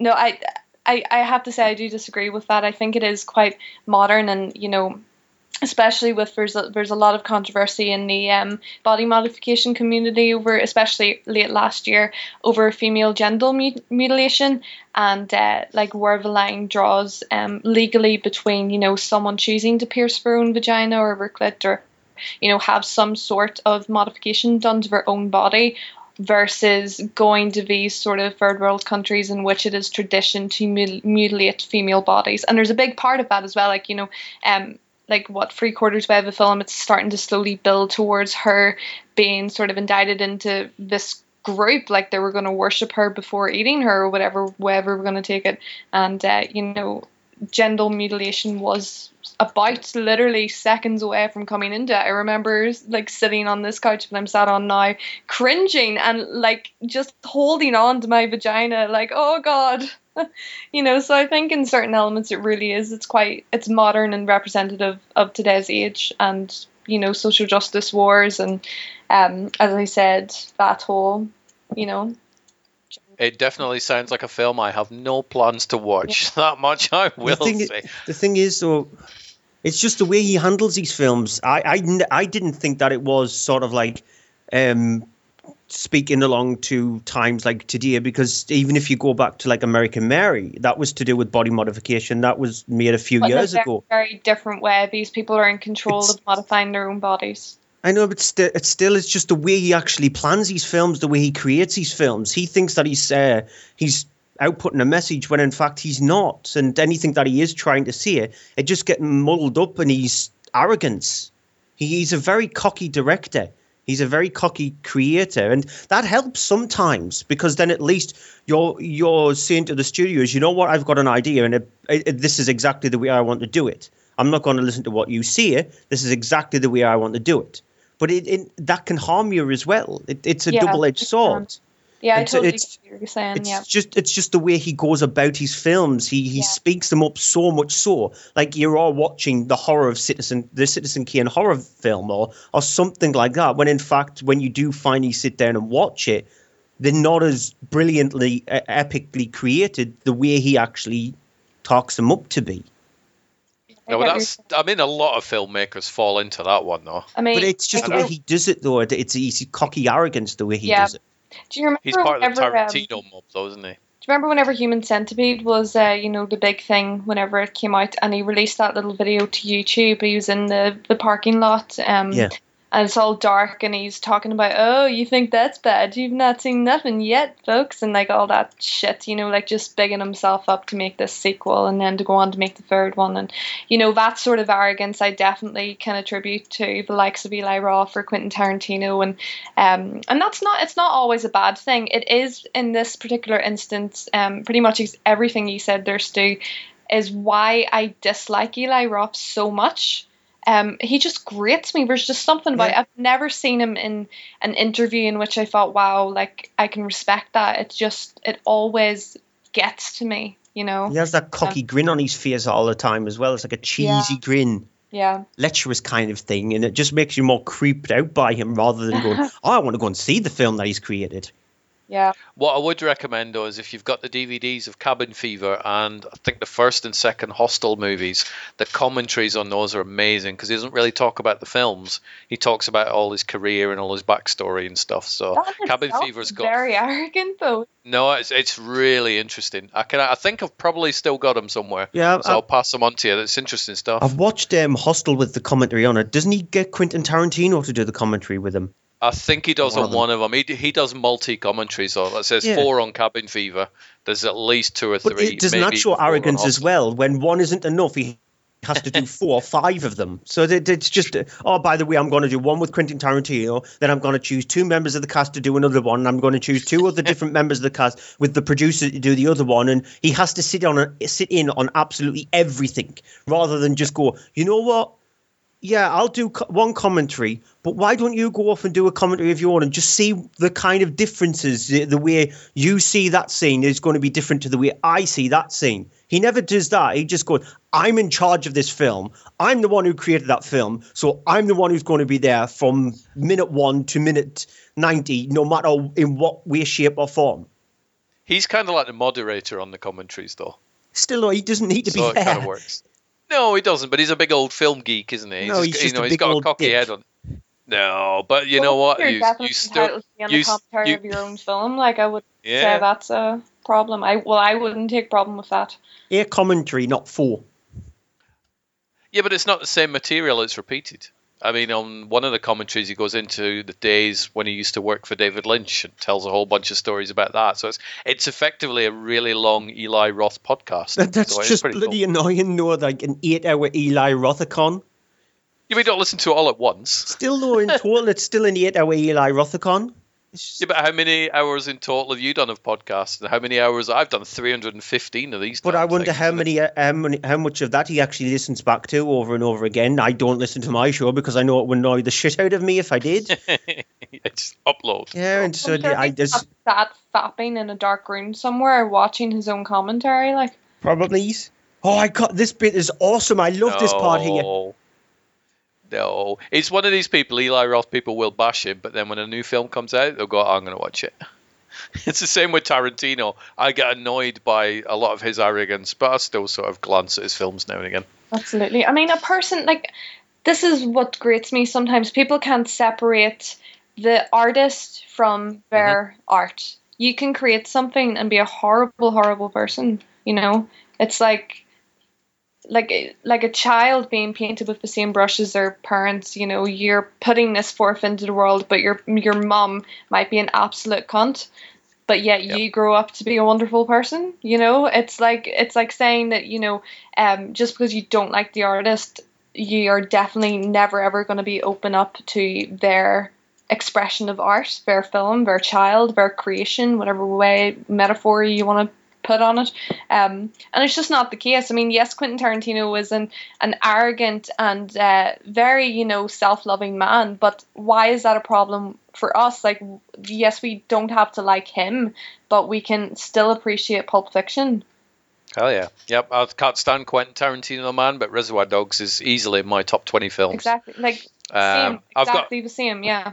no, I, I, I have to say I do disagree with that. I think it is quite modern, and you know, especially with there's a, there's a lot of controversy in the um, body modification community over, especially late last year, over female genital mut- mutilation and uh, like where the line draws um, legally between you know someone choosing to pierce their own vagina or their clit or you know have some sort of modification done to their own body versus going to these sort of third world countries in which it is tradition to mut- mutilate female bodies. And there's a big part of that as well like you know um like what three quarters way of the film it's starting to slowly build towards her being sort of indicted into this group like they were going to worship her before eating her or whatever wherever we're going to take it and uh, you know genital mutilation was about literally seconds away from coming into it. I remember like sitting on this couch that I'm sat on now, cringing and like just holding on to my vagina, like, oh god. you know, so I think in certain elements it really is. It's quite it's modern and representative of today's age and, you know, social justice wars and um as I said, that whole, you know, It definitely sounds like a film I have no plans to watch. That much I will the thing, say. the thing is, though, it's just the way he handles these films. I, I, I didn't think that it was sort of like um, speaking along to times like today, because even if you go back to like American Mary, that was to do with body modification. That was made a few but in a years very, ago. very different way. These people are in control It's- of modifying their own bodies. I know, but sti- it's still it's just the way he actually plans these films, the way he creates these films. He thinks that he's uh, he's outputting a message when in fact he's not, and anything that he is trying to say, it just getting muddled up, and he's arrogance. He, he's a very cocky director. He's a very cocky creator, and that helps sometimes because then at least you're you're saying to the studios, you know what, I've got an idea, and it, it, this is exactly the way I want to do it. I'm not going to listen to what you say. This is exactly the way I want to do it. But it, that can harm you as well. It, it's a Yeah, double-edged it sword. Yeah, I And totally it's- get what you're saying. It's yeah. just it's just the way he goes about his films. He he speaks them up so much so, like you're all watching the horror of Citizen the Citizen Kane horror film or or something like that. When in fact, when you do finally sit down and watch it, they're not as brilliantly uh, epically created the way he actually talks them up to be. I No, but that's. I mean, a lot of filmmakers fall into that one, though. I mean, but it's just I the way he does it, though. It's he's cocky arrogance the way he Yeah. does it. Do you remember He's part of the whenever, um, mob, though, isn't he? Do you remember whenever Human Centipede was, uh, you know, the big thing whenever it came out, and he released that little video to YouTube? He was in the, the parking lot, um, Yeah. And it's all dark, and he's talking about, oh, you think that's bad? You've not seen nothing yet, folks, and like all that shit, you know, like just bigging himself up to make this sequel, and then to go on to make the third one, and you know that sort of arrogance, I definitely can attribute to the likes of Eli Roth or Quentin Tarantino, and um, and that's not it's not always a bad thing. It is in this particular instance, um, pretty much everything you said there, Stu, is why I dislike Eli Roth so much. Um, he just grates me. There's just something about Yeah. I've never seen him in an interview in which I thought, wow, like I can respect that. It's just it always gets to me, you know. He has that cocky grin on his face all the time as well. It's like a cheesy Yeah. grin, Yeah. lecherous kind of thing, and it just makes you more creeped out by him rather than going, "Oh, I want to go and see the film that he's created." Yeah. What I would recommend though is if you've got the DVDs of Cabin Fever and I think the first and second Hostel movies, the commentaries on those are amazing because he doesn't really talk about the films. He talks about all his career and all his backstory and stuff. So Cabin itself Fever's is got very arrogant though. no, it's it's really interesting. I can I think I've probably still got them somewhere. Yeah, so I- I'll pass them on to you. It's interesting stuff. I've watched um, Hostel with the commentary on it. Doesn't he get Quentin Tarantino to do the commentary with him? I think he does One on of one of them. He he does multi commentaries. So that says Yeah. four on Cabin Fever. There's at least two or But three. it, doesn't that show arrogance as well? When one isn't enough, he has to do four or five of them. So it's just, oh, by the way, I'm going to do one with Quentin Tarantino. Then I'm going to choose two members of the cast to do another one. And I'm going to choose two other different members of the cast with the producer to do the other one. And he has to sit on a, sit in on absolutely everything rather than just go, you know what? Yeah, I'll do co- one commentary, but why don't you go off and do a commentary of your own and just see the kind of differences? The, the way you see that scene is going to be different to the way I see that scene. He never does that. He just goes, I'm in charge of this film. I'm the one who created that film. So I'm the one who's going to be there from minute one to minute 90, no matter in what way, shape, or form. He's kind of like the moderator on the commentaries, though. Still, he doesn't need to so be it there. kind of works. No, he doesn't. But he's a big old film geek, isn't he? No, he's you just know, a he's big got a old cocky dick. head on. No, but you know what? You're You, definitely you still, entitled to be on you, the commentary you- of your own film. Like I would Yeah. say that's a problem. I well, I wouldn't take problem with that. A commentary, not four. Yeah, but it's not the same material. It's repeated. I mean, on one of the commentaries, he goes into the days when he used to work for David Lynch and tells a whole bunch of stories about that. So it's it's effectively a really long Eli Roth podcast. That, that's So just bloody cool. annoying, though, like an eight hour Eli Rothicon. You mean don't listen to it all at once? Still, though, in total, it's still an eight hour Eli Rothicon. Yeah, but how many hours in total have you done of podcasts? And how many hours? I've done 315 of these. But I wonder things. how many, uh, how many, how much of that he actually listens back to over and over again. I don't listen to my show because I know it would annoy the shit out of me if I did. I just upload. Yeah, and so I'm sure I just sat fapping in a dark room somewhere watching his own commentary. Like probably. Oh, I got this bit is awesome. I love this part here. No. It's one of these people. Eli Roth people will bash him, but then when a new film comes out, they'll go, "I'm going to watch it." It's the same with Tarantino. I get annoyed by a lot of his arrogance, but I still sort of glance at his films now and again. Absolutely. I mean, a person like this is what grates me sometimes. People can't separate the artist from their mm-hmm. art. You can create something and be a horrible, horrible person. You know, it's like like like a child being painted with the same brush as their parents. You know, you're putting this forth into the world, but your your mom might be an absolute cunt but yet you grow up to be a wonderful person you know it's like it's like saying that you know um just because you don't like the artist you are definitely never ever going to be open up to their expression of art their film their child their creation whatever way metaphor you want to put on it. Um and it's just not the case. I mean yes quentin tarantino was an an arrogant and uh, very you know self-loving man but why is that a problem for us? Like yes we don't have to like him but we can still appreciate pulp fiction. Hell yeah, yep. I can't stand Quentin Tarantino, man, but Reservoir Dogs is easily my top 20 films. exactly. Like Um, same. I've got exactly the same yeah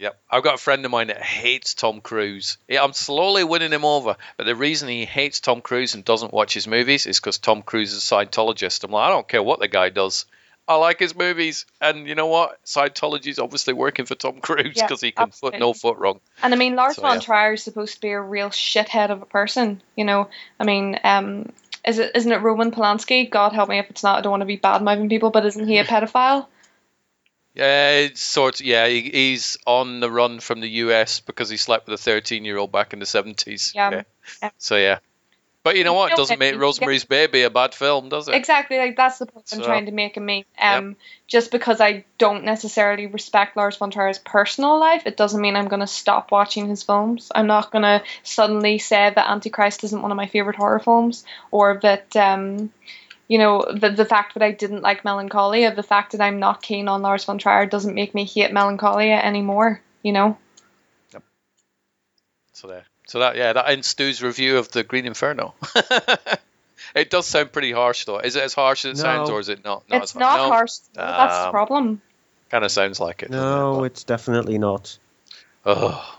Yep. I've got a friend of mine that hates Tom Cruise. Yeah, I'm slowly winning him over, but the reason he hates Tom Cruise and doesn't watch his movies is because Tom Cruise is a Scientologist. I'm like, I don't care what the guy does. I like his movies, and you know what? Scientology is obviously working for Tom Cruise Yeah, because he can foot no foot wrong. And I mean, Lars So, von yeah. Trier is supposed to be a real shithead of a person. You know, I mean, um, is it isn't it Roman Polanski? God help me if it's not. I don't want to be bad mouthing people, but isn't he a pedophile? Yeah, it's sort. Yeah, he, he's on the run from the U.S. because he slept with a 13-year-old back in the 70s. Yeah. Yeah. So yeah, but you know what? You know Doesn't make Rosemary's Baby a bad film, does it? Exactly, like that's the point I'm trying to make in me. Um, just because I don't necessarily respect Lars von Trier's personal life, it doesn't mean I'm going to stop watching his films. I'm not going to suddenly say that Antichrist isn't one of my favorite horror films, or that um, you know, the the fact that I didn't like Melancholia, the fact that I'm not keen on Lars von Trier doesn't make me hate Melancholia anymore. You know. Yep. So there. So that yeah, that ends Stu's review of the Green Inferno. it does sound pretty harsh though. Is it as harsh as it sounds, or is it not? not it's as not no? harsh. That's the Um, problem. Kind of sounds like it. No, it's definitely not. Oh.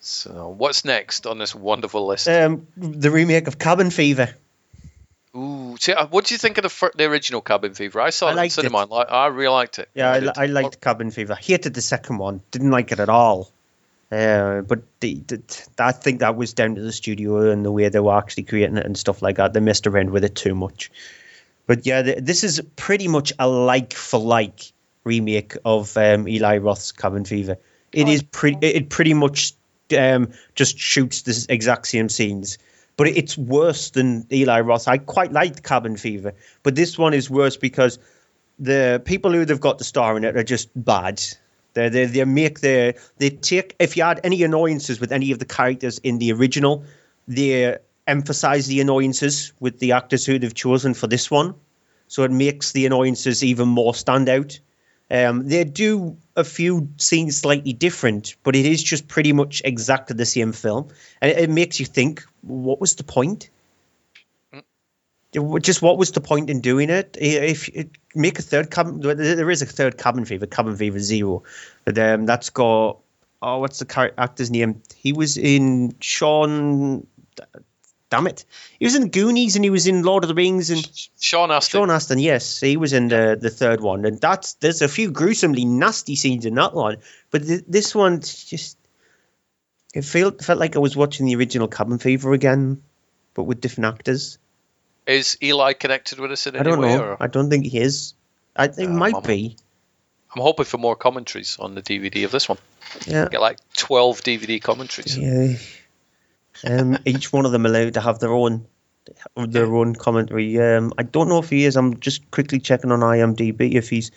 So what's next on this wonderful list? Um, the remake of Cabin Fever. Ooh, see, uh, what do you think of the fir- the original Cabin Fever? I saw I it in cinema. it. and li- I really liked it. Yeah, I, did. I liked Cabin Fever. I hated the second one. Didn't like it at all. Uh, but the, the, I think that was down to the studio and the way they were actually creating it and stuff like that. They messed around with it too much. But yeah, th this is pretty much a like for like remake of um, Eli Roth's Cabin Fever. It is pretty. It pretty much um, just shoots the exact same scenes, but it's worse than Eli Roth. I quite liked Cabin Fever, but this one is worse because the people who they've got the star in it are just bad. They they they make their they take if you had any annoyances with any of the characters in the original, they emphasize the annoyances with the actors who they've chosen for this one, so it makes the annoyances even more stand out. Um, they do a few scenes slightly different, but it is just pretty much exactly the same film, and it, it makes you think, what was the point? Just what was the point in doing it? If make a third cabin, there is a third cabin fever, cabin fever zero, but um, that's got oh, what's the char- actor's name? He was in Sean. Damn it, he was in Goonies and he was in Lord of the Rings and Sean Astin. Sean Astin, yes, he was in the the third one, and that's there's a few gruesomely nasty scenes in that one, but th- this one just it felt felt like I was watching the original Cabin Fever again, but with different actors. Is Eli connected with us in any I don't way? know. Or? I don't think he is. I think Uh, might I'm- be. I'm hoping for more commentaries on the DVD of this one. Yeah. Get like 12 DVD commentaries. Yeah. Um, each one of them allowed to have their own their own commentary. Um, I don't know if he is. I'm just quickly checking on IMDb if he's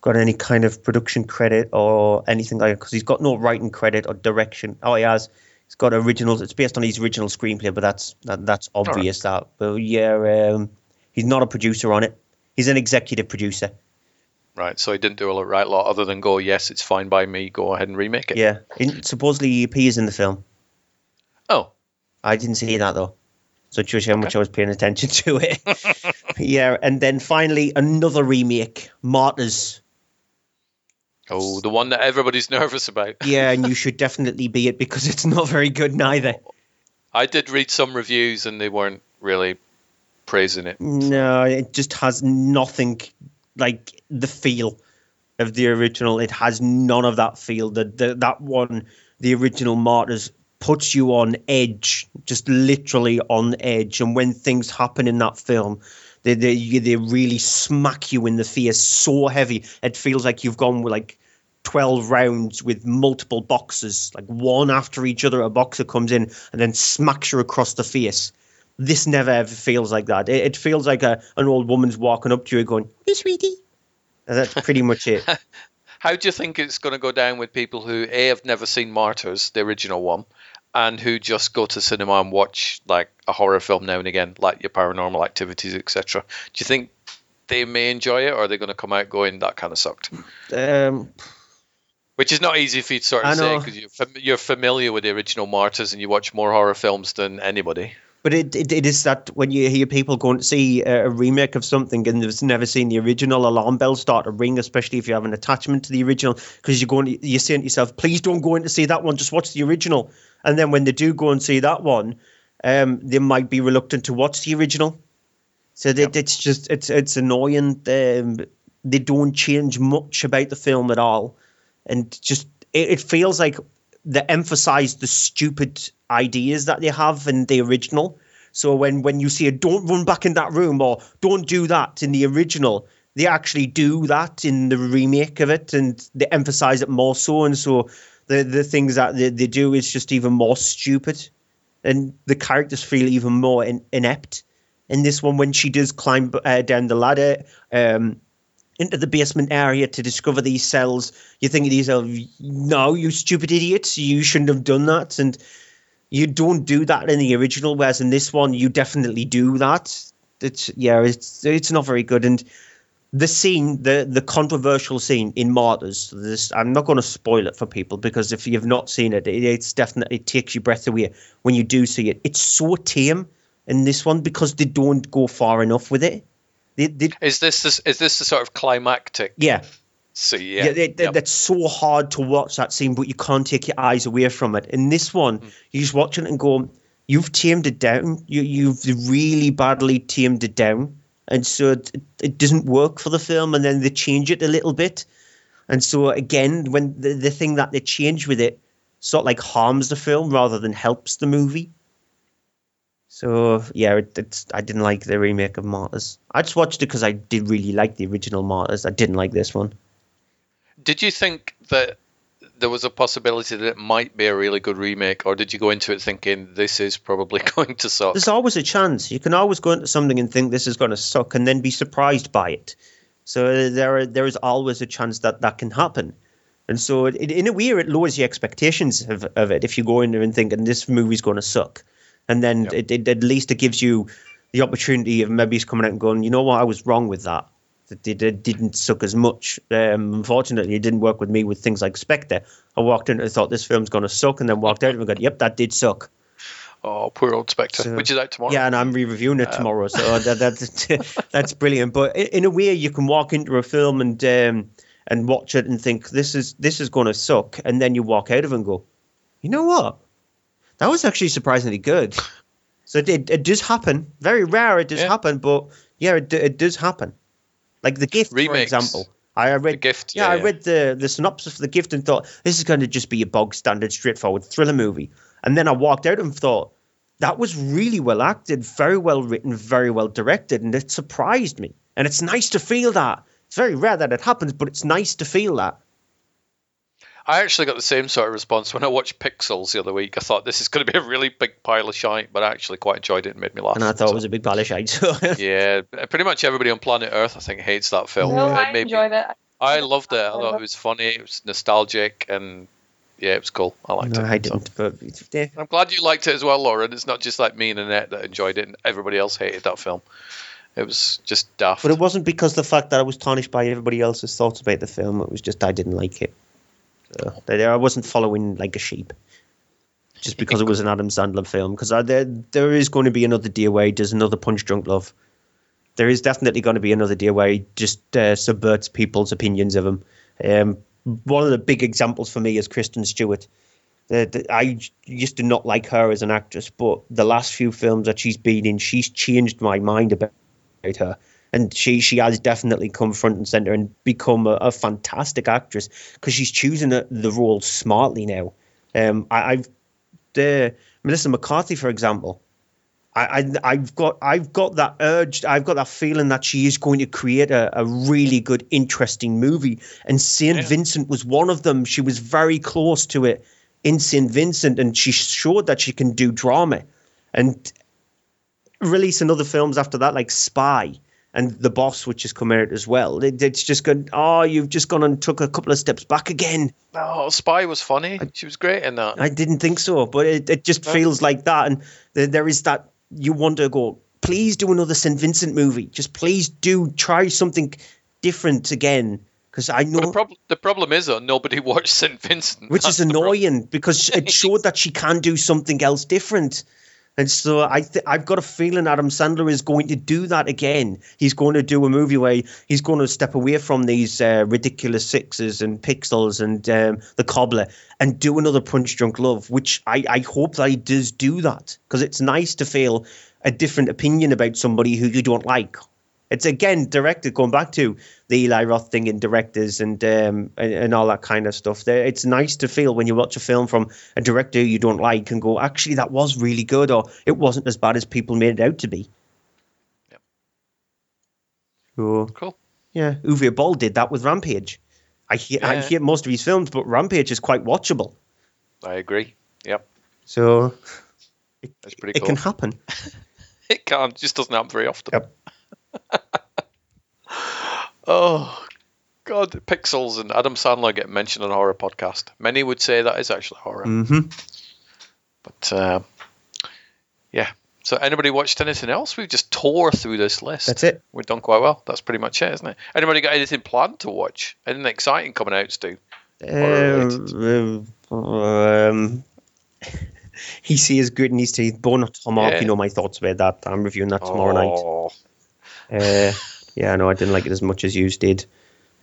got any kind of production credit or anything like that because he's got no writing credit or direction. Oh, he has. He's got originals. It's based on his original screenplay, but that's that, that's obvious. That, but yeah, um, he's not a producer on it. He's an executive producer. Right, so he didn't do a lot, right lot other than go, yes, it's fine by me, go ahead and remake it. Yeah, supposedly he appears in the film. Oh. I didn't see that though. So it shows you how much I was paying attention to it. yeah, and then finally another remake, Martyrs. Oh, the one that everybody's nervous about. Yeah, and you should definitely be it because it's not very good neither. I did read some reviews and they weren't really praising it. No, it just has nothing like the feel of the original. It has none of that feel. The, the that one, the original Martyrs, puts you on edge, just literally on edge. And when things happen in that film, they they they really smack you in the face so heavy. It feels like you've gone with like. 12 rounds with multiple boxes, like one after each other. A boxer comes in and then smacks you across the face this never ever feels like that. It, it feels like a, an old woman's walking up to you going, "Hey, sweetie." And that's pretty much it. How do you think it's going to go down with people who A have never seen Martyrs, the original one, and who just go to cinema and watch like a horror film now and again, like your paranormal activities, etc. Do you think they may enjoy it or are they going to come out going that kind of sucked? Um, Which is not easy for you to sort of say because you're, fam- you're familiar with the original Martyrs and you watch more horror films than anybody. But it, it, it is that when you hear people going to see a, a remake of something and they've never seen the original, alarm bells start to ring, especially if you have an attachment to the original, because you're going, you're saying to yourself, "Please don't go in to see that one. Just watch the original." And then when they do go and see that one, um, they might be reluctant to watch the original. So that it's just it's it's annoying. Um, they don't change much about the film at all, and just it, it feels like they emphasize the stupid ideas that they have in the original. So when when you see a don't run back in that room or don't do that in the original, they actually do that in the remake of it, and they emphasize it more so. And so the the things that they, they do is just even more stupid, and the characters feel even more in, inept. In this one, when she does climb uh, down the ladder, um, into the basement area to discover these cells. You think to yourself, no, you stupid idiots, you shouldn't have done that. And you don't do that in the original, whereas in this one, you definitely do that. It's yeah, it's it's not very good. And the scene, the the controversial scene in Martyrs. This I'm not going to spoil it for people because if you've not seen it, it it's definitely it takes your breath away when you do see it. It's so tame in this one because they don't go far enough with it. They, they, Is this this is this the sort of climactic? yeah, See, yeah, yeah, they- Yep. that's so hard to watch that scene, but you can't take your eyes away from it. In this one, Mm. you just watch it and go, "You've tamed it down. You, you've really badly tamed it down." And so it, it doesn't work for the film, and then they change it a little bit. And so again, when the, the thing that they change with it sort of like harms the film rather than helps the movie. So yeah, it, I didn't like the remake of Martyrs. I just watched it because I did really like the original Martyrs. I didn't like this one. Did you think that there was a possibility that it might be a really good remake, or did you go into it thinking this is probably going to suck? There's always a chance. You can always go into something and think this is going to suck, and then be surprised by it. So uh, there, are, there is always a chance that that can happen. And so, it, in a way, it lowers your expectations of, of it if you go in there and thinking this movie's going to suck, and then it, it, at least it gives you the opportunity of maybe it's coming out and going, you know what, I was wrong with that. That it, it didn't suck as much. Um, unfortunately, it didn't work with me with things like Spectre. I walked in and thought this film's going to suck, and then walked out and got, yep, that did suck. Oh, poor old Spectre, So- which is out tomorrow. Yeah, and I'm re-reviewing it tomorrow, so that, that's that's brilliant. But in a way, you can walk into a film and um, and watch it and think this is this is going to suck, and then you walk out of it and go, you know what, that was actually surprisingly good. So it it, it does happen. Very rare, it does happen, but yeah, it, it does happen. Like the gift, for example. I read Gift, yeah, yeah, I yeah. read the the synopsis for the gift and thought this is going to just be a bog standard, straightforward thriller movie. And then I walked out and thought that was really well acted, very well written, very well directed, and it surprised me. And it's nice to feel that. It's very rare that it happens, but it's nice to feel that. I actually got the same sort of response when I watched Pixels the other week. I thought this is going to be a really big pile of shite, but I actually quite enjoyed it and made me laugh. And I thought it was a big pile of shite. So yeah, pretty much everybody on planet Earth, I think, hates that film. No, It I made me- enjoyed it. I loved it. I thought it was funny. It was nostalgic, and yeah, it was cool. I liked no, it. I So- didn't. But yeah. I'm glad you liked it as well, Lauren. It's not just like me and Annette that enjoyed it, and everybody else hated that film. It was just daft. But it wasn't because the fact that I was tarnished by everybody else's thoughts about the film. It was just I didn't like it. So, I wasn't following like a sheep. Just because it was an Adam Sandler film. Because there, there is going to be another where he does another Punch Drunk Love. There is definitely going to be another where he just uh, subverts people's opinions of him. Um, one of the big examples for me is Kristen Stewart. Uh, I used to not like her as an actress, but the last few films that she's been in, she's changed my mind about her. And she she has definitely come front and center and become a, a fantastic actress because she's choosing the, the role smartly now. Um, I, I've the Melissa McCarthy, for example. I, I I've got I've got that urge. I've got that feeling that she is going to create a, a really good, interesting movie. And Saint Vincent was one of them. She was very close to it in Saint Vincent, and she showed that she can do drama. And releasing other films after that, like Spy and The Boss, which has come out as well. It, it's just gone. Oh, you've just gone and took a couple of steps back again. Oh, Spy was funny. She was great in that. I didn't think so, but it, it just feels like that, and there, there is that you want to go. Please do another St. Vincent movie. Just please do try something different again, because I know The, prob- the problem is, though, nobody watched St. Vincent. which That's is annoying because it showed that she can do something else different. And so I th- I've got a feeling Adam Sandler is going to do that again. He's going to do a movie where he's going to step away from these uh, ridiculous sixes and pixels and um, the cobbler and do another Punch Drunk Love, which I, I hope that he does do that because it's nice to feel a different opinion about somebody who you don't like it's again directed going back to the Eli Roth thing in directors and um, and, and all that kind of stuff. There, it's nice to feel when you watch a film from a director you don't like and go, actually, that was really good, or it wasn't as bad as people made it out to be. Yep. So, cool. Yeah, Uwe Boll did that with Rampage. I hear I hear most of his films, but Rampage is quite watchable. I agree. Yep. So That's pretty cool. it can happen. It can. Just doesn't happen very often. Yep. oh, God. Pixels and Adam Sandler get mentioned on a horror podcast. Many would say that is actually horror. hmm But, uh, yeah. So, anybody watched anything else? We've just tore through this list. That's it. We've done quite well. That's pretty much it, isn't it? Anybody got anything planned to watch? Anything exciting coming out, Stu? Um, um, he is good and he's to Bone of Tomahawk. Yeah. You know my thoughts about that. I'm reviewing that tomorrow Oh. night. Uh, yeah, no, I didn't like it as much as you did.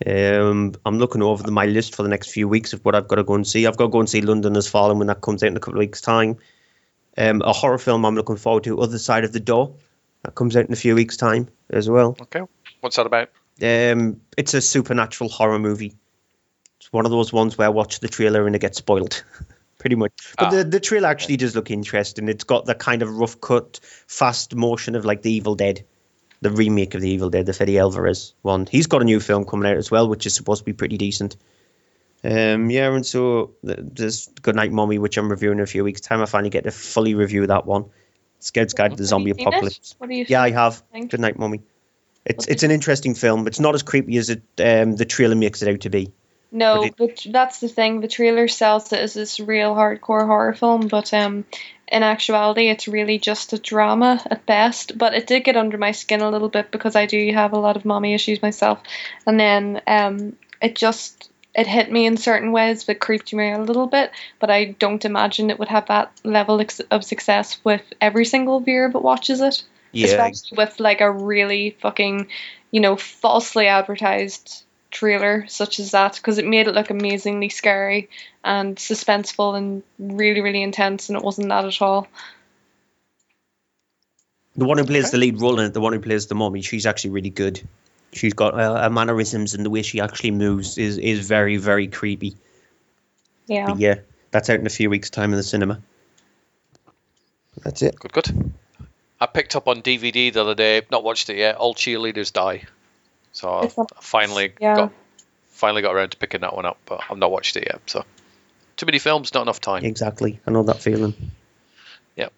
Um, I'm looking over the, my list for the next few weeks of what I've got to go and see. I've got to go and see London Has Fallen when that comes out in a couple of weeks' time. Um, a horror film I'm looking forward to, Other Side of the Door, that comes out in a few weeks' time as well. Okay. What's that about? Um, it's a supernatural horror movie. It's one of those ones where I watch the trailer and it gets spoiled, pretty much. But the, the trailer actually does look interesting. It's got the kind of rough cut, fast motion of like The Evil Dead, the remake of The Evil Dead, the Fede Alvarez one. He's got a new film coming out as well, which is supposed to be pretty decent. Um, yeah, and so th- there's Goodnight Mommy, which I'm reviewing in a few weeks' time. I finally get to fully review that one. Scouts Guide to the Zombie Have you seen it? Apocalypse. What do you Yeah, I have. think? Good night, mummy. It's it's an interesting film. But it's not as creepy as it um, the trailer makes it out to be. No, but that's the thing. The trailer sells it as this real hardcore horror film, but um, in actuality, it's really just a drama at best. But it did get under my skin a little bit because I do have a lot of mommy issues myself, and then um, it just it hit me in certain ways, but creeped me a little bit. But I don't imagine it would have that level of success with every single viewer that watches it. Yeah. Especially with like a really fucking, you know, falsely advertised trailer such as that because it made it look amazingly scary and suspenseful and really really intense and it wasn't that at all The one who plays the lead role in it, the one who plays the mummy, she's actually really good. She's got uh, her mannerisms and the way she actually moves is is very very creepy. yeah But yeah, that's out in a few weeks' time in the cinema. That's it. Good, good. I picked up on DVD the other day. Not watched it yet. All cheerleaders die. So I finally yeah. got finally got around to picking that one up, but I've not watched it yet. So too many films, not enough time. Exactly. I know that feeling. Yep.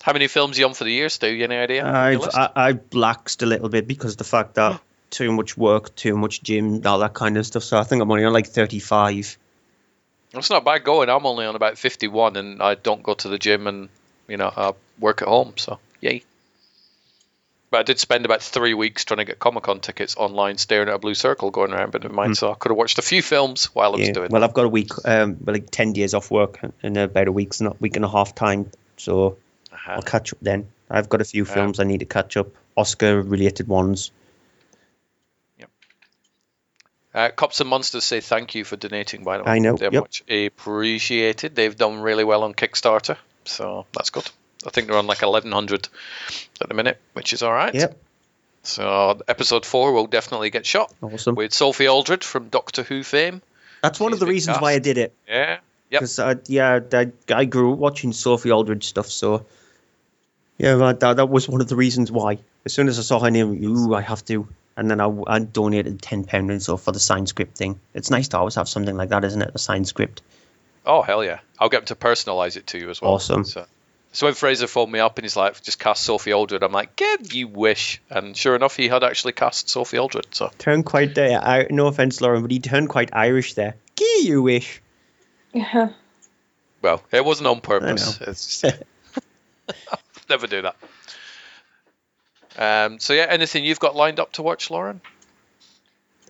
How many films are you on for the year, Stu? You any idea? I've? I, I've laxed a little bit because of the fact that too much work, too much gym, all that kind of stuff. So I think I'm only on like 35. It's not bad going. I'm only on about 51, and I don't go to the gym, and you know I work at home. So yay. But I did spend about three weeks trying to get Comic Con tickets online, staring at a blue circle going around. But never mind. So I could have watched a few films while I was. Yeah. doing. Well, I've got a week, um, like 10 days off work in about a week's not week and a half time. So Uh-huh. I'll catch up then. I've got a few Yeah. films I need to catch up, Oscar related ones. Uh, Cops and Monsters say thank you for donating, by the way. I know, They're yep. much appreciated. They've done really well on Kickstarter, so that's good. I think they're on like 1100 at the minute, which is all right. Yep. So episode four will definitely get shot Awesome. with Sophie Aldred from Doctor Who fame. That's one of the reasons cast. why I did it. Yeah. Yep. Because I, yeah, I, I grew up watching Sophie Aldred stuff, so yeah, that, that, that was one of the reasons why. As soon as I saw her name, ooh, I have to. And then I, I donated ten pound and so for the sign script thing. It's nice to always have something like that, isn't it? A sign script. Oh hell yeah! I'll get them to personalize it to you as well. Awesome. So, so when Fraser phoned me up and he's like, "Just cast Sophie Aldred," I'm like, "Give you wish!" And sure enough, he had actually cast Sophie Aldred. So Turned quite. Uh, I, no offense, Lauren, but he turned quite Irish there. Gee, you wish. yeah well, it wasn't on purpose. Just, never do that. Um, so yeah, anything you've got lined up to watch, Lauren?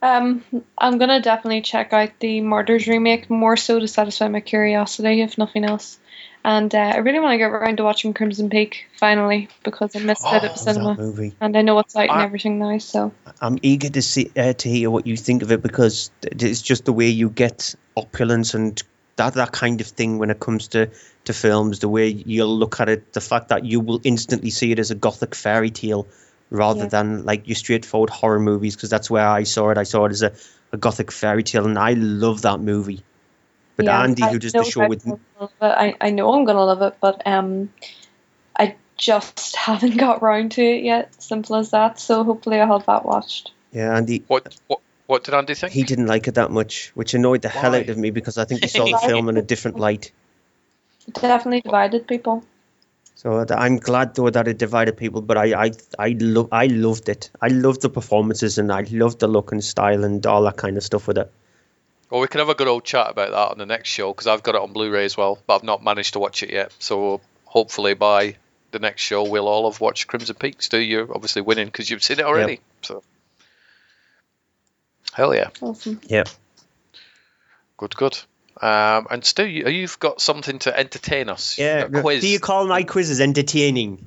um i'm gonna definitely check out the Martyrs remake more so to satisfy my curiosity if nothing else And uh, I really want to get around to watching Crimson Peak finally because I missed it at the cinema. movie. And I know it's out and everything now, so I'm eager to see uh, to hear what you think of it because it's just the way you get opulence and that that kind of thing when it comes to to films. The way you'll look at it, the fact that you will instantly see it as a gothic fairy tale rather Yeah. than like your straightforward horror movies. Because that's where I saw it. I saw it as a, a gothic fairy tale, and I love that movie. But Yeah, Andy, I who does the show with will love it. I, I know I'm gonna love it, but um, I just haven't got round to it yet. Simple as that. So hopefully I'll have that watched. yeah, Andy. What what what did Andy think? He didn't like it that much, which annoyed the hell out of me because I think he saw the film in a different light. It definitely divided people. So I'm glad though that it divided people, but I I I love I loved it. I loved the performances and I loved the look and style and all that kind of stuff with it. Well, we can have a good old chat about that on the next show because I've got it on Blu-ray as well, but I've not managed to watch it yet. So hopefully by the next show we'll all have watched Crimson Peaks. Stu, you're obviously winning because you've seen it already. So hell yeah, Awesome. Yeah. good, good. Um, and Stu, you, you've got something to entertain us. Yeah. a quiz. Do you call my quizzes entertaining?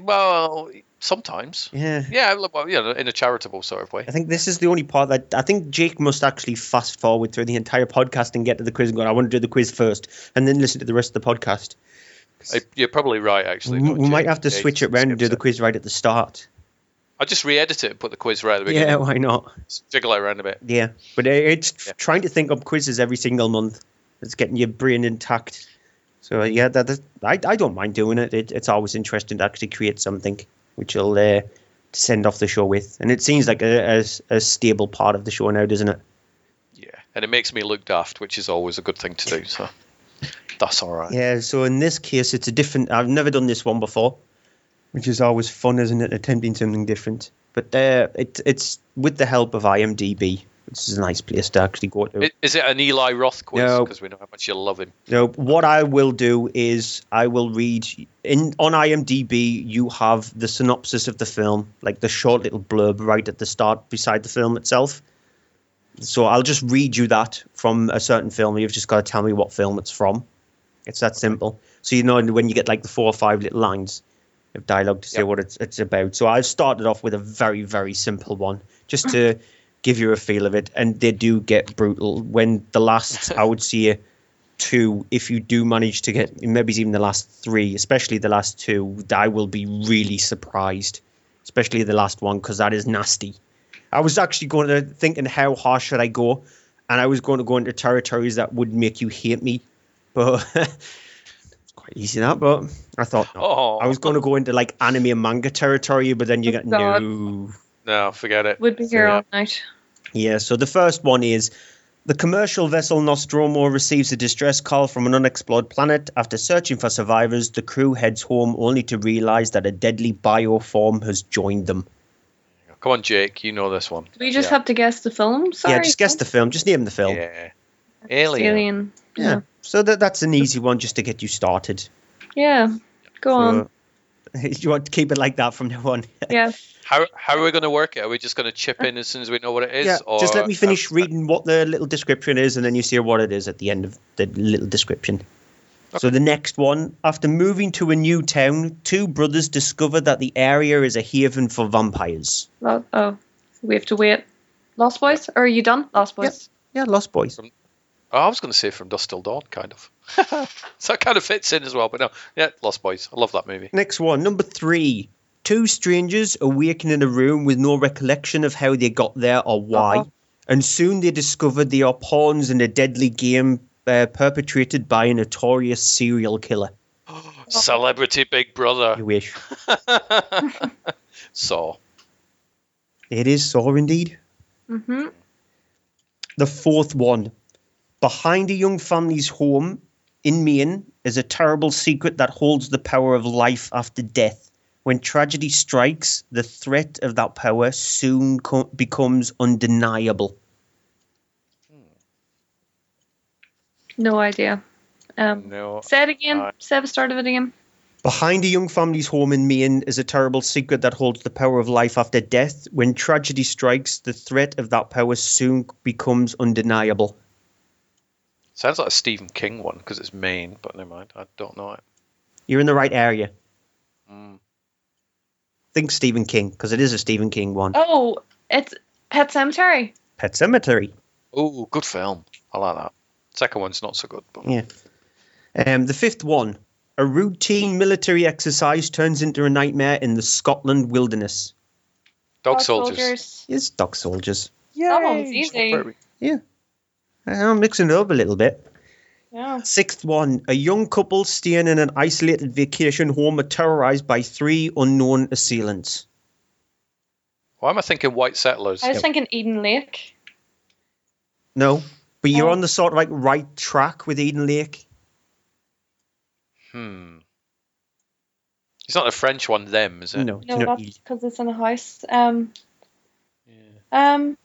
well, sometimes. Yeah. Yeah, well, you know, in a charitable sort of way. I think this is the only part that I think Jake must actually fast forward through the entire podcast and get to the quiz and go, I want to do the quiz first and then listen to the rest of the podcast. Uh, You're probably right, actually. we we might have to switch it round and do the quiz right at the start. I just re-edit it and put the quiz right at the beginning. Yeah, why not? Jiggle it around a bit. Yeah, but it's trying to think up quizzes every single month. It's getting your brain intact. So yeah, that, that I I don't mind doing it. it. It's always interesting to actually create something which will uh, send off the show with, and it seems like a, a, a stable part of the show now, doesn't it? Yeah, and it makes me look daft, which is always a good thing to do. So that's all right. Yeah. So in this case, it's a different. I've never done this one before, which is always fun, isn't it? Attempting something different. But uh, it, it's with the help of IMDb, which is a nice place to actually go to. Is it an Eli Roth quiz? No. Because we know how much you love him. No, what I will do is I will read in on IMDb. You have the synopsis of the film, like the short little blurb right at the start beside the film itself. So I'll just read you that from a certain film. You've just got to tell me what film it's from. It's that simple. So you know when you get like the four or five little lines of dialogue to say what it's it's about. So I've started off with a very very simple one, just to give you a feel of it. And they do get brutal. When the last I would say two, if you do manage to get maybe even the last three, especially the last two, I will be really surprised. Especially the last one because that is nasty. I was actually going to thinking how harsh should I go, and I was going to go into territories that would make you hate me, but it's quite easy that. But I thought no. Oh. I was going to go into like anime and manga territory, but then you get no. No, forget it. We'd be here all night. Yeah, so the first one is the commercial vessel Nostromo receives a distress call from an unexplored planet. After searching for survivors, the crew heads home only to realize that a deadly bioform has joined them. Come on, Jake. You know this one. Do we just Yeah. have to guess the film? Sorry. yeah, just guess the film. Just name the film. Yeah. Alien. Alien. Yeah. So that that's an easy one just to get you started. Yeah. Go on. So, you want to keep it like that from now on? Yeah. How how are we going to work it? Are we just going to chip in as soon as we know what it is? yeah. or Just let me uh, finish uh, reading what the little description is, and then you see what it is at the end of the little description. So the next one, after moving to a new town, two brothers discover that the area is a haven for vampires. Well, oh, we have to wait. Lost Boys? Or are you done? Lost Boys. Yeah, Lost Boys. Oh, I was going to say from Dusk Till Dawn, kind of. so it kind of fits in as well, but no. Yeah, Lost Boys. I love that movie. Next one, number three. Two strangers awaken in a room with no recollection of how they got there or why, and soon they discover they are pawns in a deadly game uh, perpetrated by a notorious serial killer. Celebrity Big Brother. You wish. Saw. It is Saw indeed. Mm-hmm. The fourth one. Behind a young family's home in Maine is a terrible secret that holds the power of life after death. When tragedy strikes, the threat of that power soon co- becomes undeniable. No idea. Um, No. Say it again. Uh, say the start of it again. Behind a young family's home in Maine is a terrible secret that holds the power of life after death. When tragedy strikes, the threat of that power soon becomes undeniable. Sounds like a Stephen King one because it's Maine, but never mind. I don't know it. You're in the right area. Mm. Think Stephen King because it is a Stephen King one. Oh, it's Pet Sematary. Pet Sematary. Oh, good film. I like that. Second one's not so good, but Yeah. Um, the fifth one. A routine military exercise turns into a nightmare in the Scotland wilderness. Dog, Dog Soldiers. Soldiers. Yes, dog soldiers. That one's easy. Yeah. I'm mixing it up a little bit. Yeah. Sixth one. A young couple staying in an isolated vacation home are terrorized by three unknown assailants. Why am I thinking White Settlers? I was thinking Eden Lake. No, but you're Oh. on the sort of like right track with Eden Lake. Hmm. It's not the French one, them, is it? No, No, you that's because it's in a house. Um. Um.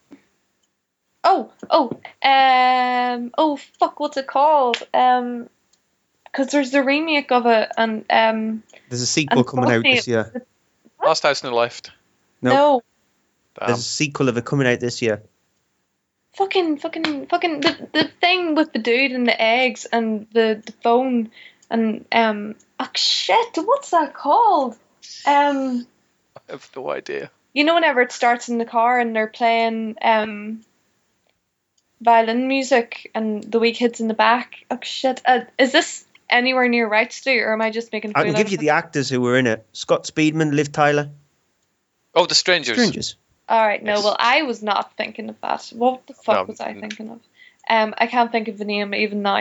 Oh, oh, um, oh, fuck, what's it called? Um, because there's the remake of it, and um, there's a sequel coming out this year. Last House on the Left. No, no, there's a sequel of it coming out this year. fucking, fucking, fucking, the the thing with the dude and the eggs and the the phone and um, oh shit, what's that called? Um. I have no idea. you know whenever it starts in the car and they're playing um violin music and the wee kids in the back. Oh shit. Uh, is this anywhere near right Stu or am I just making a I fool can give you the actors who were in it: Scott Speedman, Liv Tyler, Oh, The Strangers. Strangers. all right no Yes. well I was not thinking of that. What the fuck No, was I thinking of? Um I can't think of the name even now.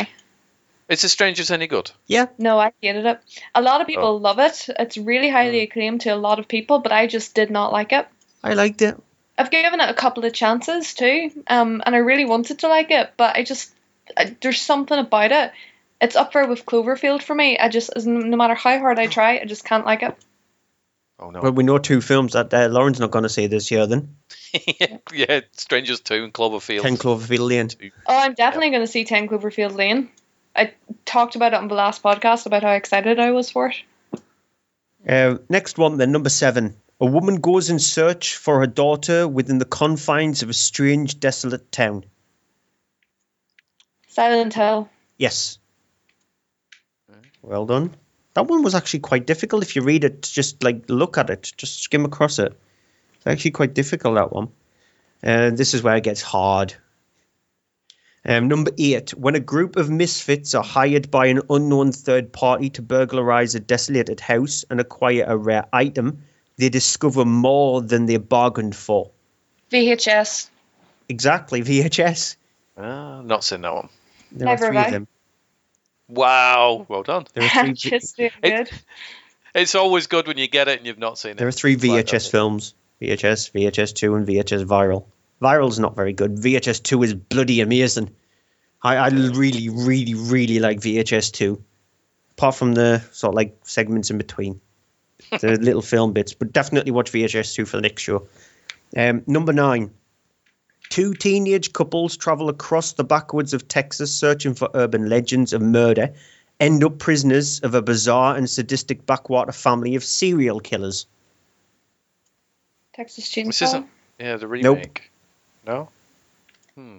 Is The Strangers any good? Yeah, no I hated it. A lot of people Oh. love it. It's really highly acclaimed to a lot of people but I just did not like it. I liked it. I've given it a couple of chances too, um, and I really wanted to like it, but I just I, there's something about it. It's up there with Cloverfield for me. I just no matter how hard I try, I just can't like it. Oh no. Well, we know two films that uh, Lauren's not going to see this year. Then yeah, Strangers Two and Cloverfield. Ten Cloverfield Lane. Oh, I'm definitely going to see Ten Cloverfield Lane. I talked about it on the last podcast about how excited I was for it. Uh, next one, then number seven. A woman goes in search for her daughter within the confines of a strange, desolate town. Silent Hill. Yes. Well done. That one was actually quite difficult if you read it, just like look at it, just skim across it. It's actually quite difficult, that one. Uh, this is where it gets hard. Um, number eight. When a group of misfits are hired by an unknown third party to burglarize a desolated house and acquire a rare item, they discover more than they bargained for. VHS. Exactly, VHS. Ah, not seen that one. There Never are three have of I. them. Wow, well done. There are three. just doing It- good. It's always good when you get it and you've not seen it. There are three It's like VHS films: VHS, VHS two, and VHS Viral. Viral's not very good. VHS two is bloody amazing. I, I really, really, really like VHS two. Apart from the sort of like segments in between, the little film bits, but definitely watch VHS two for the next show. Um, number nine. Two teenage couples travel across the backwoods of Texas searching for urban legends of murder, end up prisoners of a bizarre and sadistic backwater family of serial killers. Texas Chainsaw? This isn't. Yeah, the remake. Nope. No. Hmm.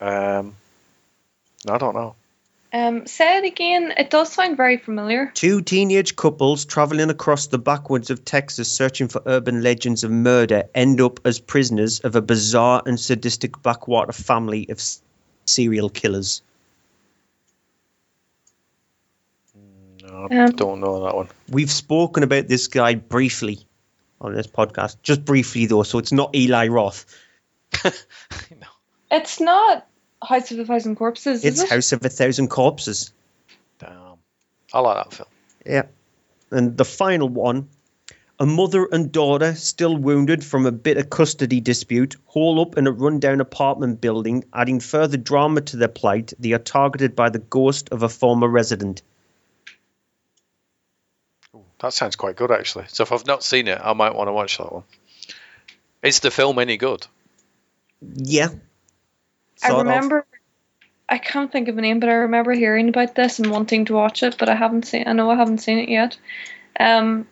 Um. I don't know. Um, say it again. It does sound very familiar. Two teenage couples traveling across the backwoods of Texas searching for urban legends of murder end up as prisoners of a bizarre and sadistic backwater family of s- serial killers. No, I Um, don't know that one. We've spoken about this guy briefly on this podcast, just briefly though, so it's not Eli Roth. no. It's not House of a Thousand Corpses, It's is it? House of a Thousand Corpses. Damn. I like that film. Yeah. And the final one a mother and daughter, still wounded from a bitter custody dispute, hole up in a rundown apartment building, adding further drama to their plight. They are targeted by the ghost of a former resident. That sounds quite good actually. So if I've not seen it, I might want to watch that one. Is the film any good? Yeah. I Sort of. remember. I can't think of a name, but I remember hearing about this and wanting to watch it, but I haven't seen. I know I haven't seen it yet. Um.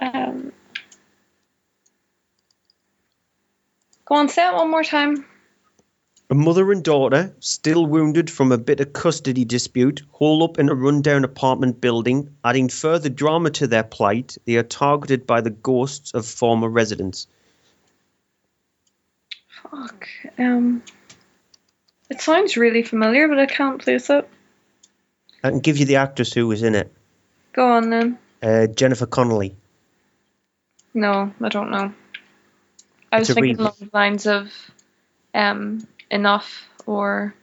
Um. Go on, say it one more time. A mother and daughter, still wounded from a bitter custody dispute, hole up in a rundown apartment building, adding further drama to their plight. They are targeted by the ghosts of former residents. Fuck. Um. It sounds really familiar, but I can't place it. I can give you the actress who was in it Go on then. uh, Jennifer Connelly. No, I don't know. I It's was thinking remake. along the lines of um, Enough or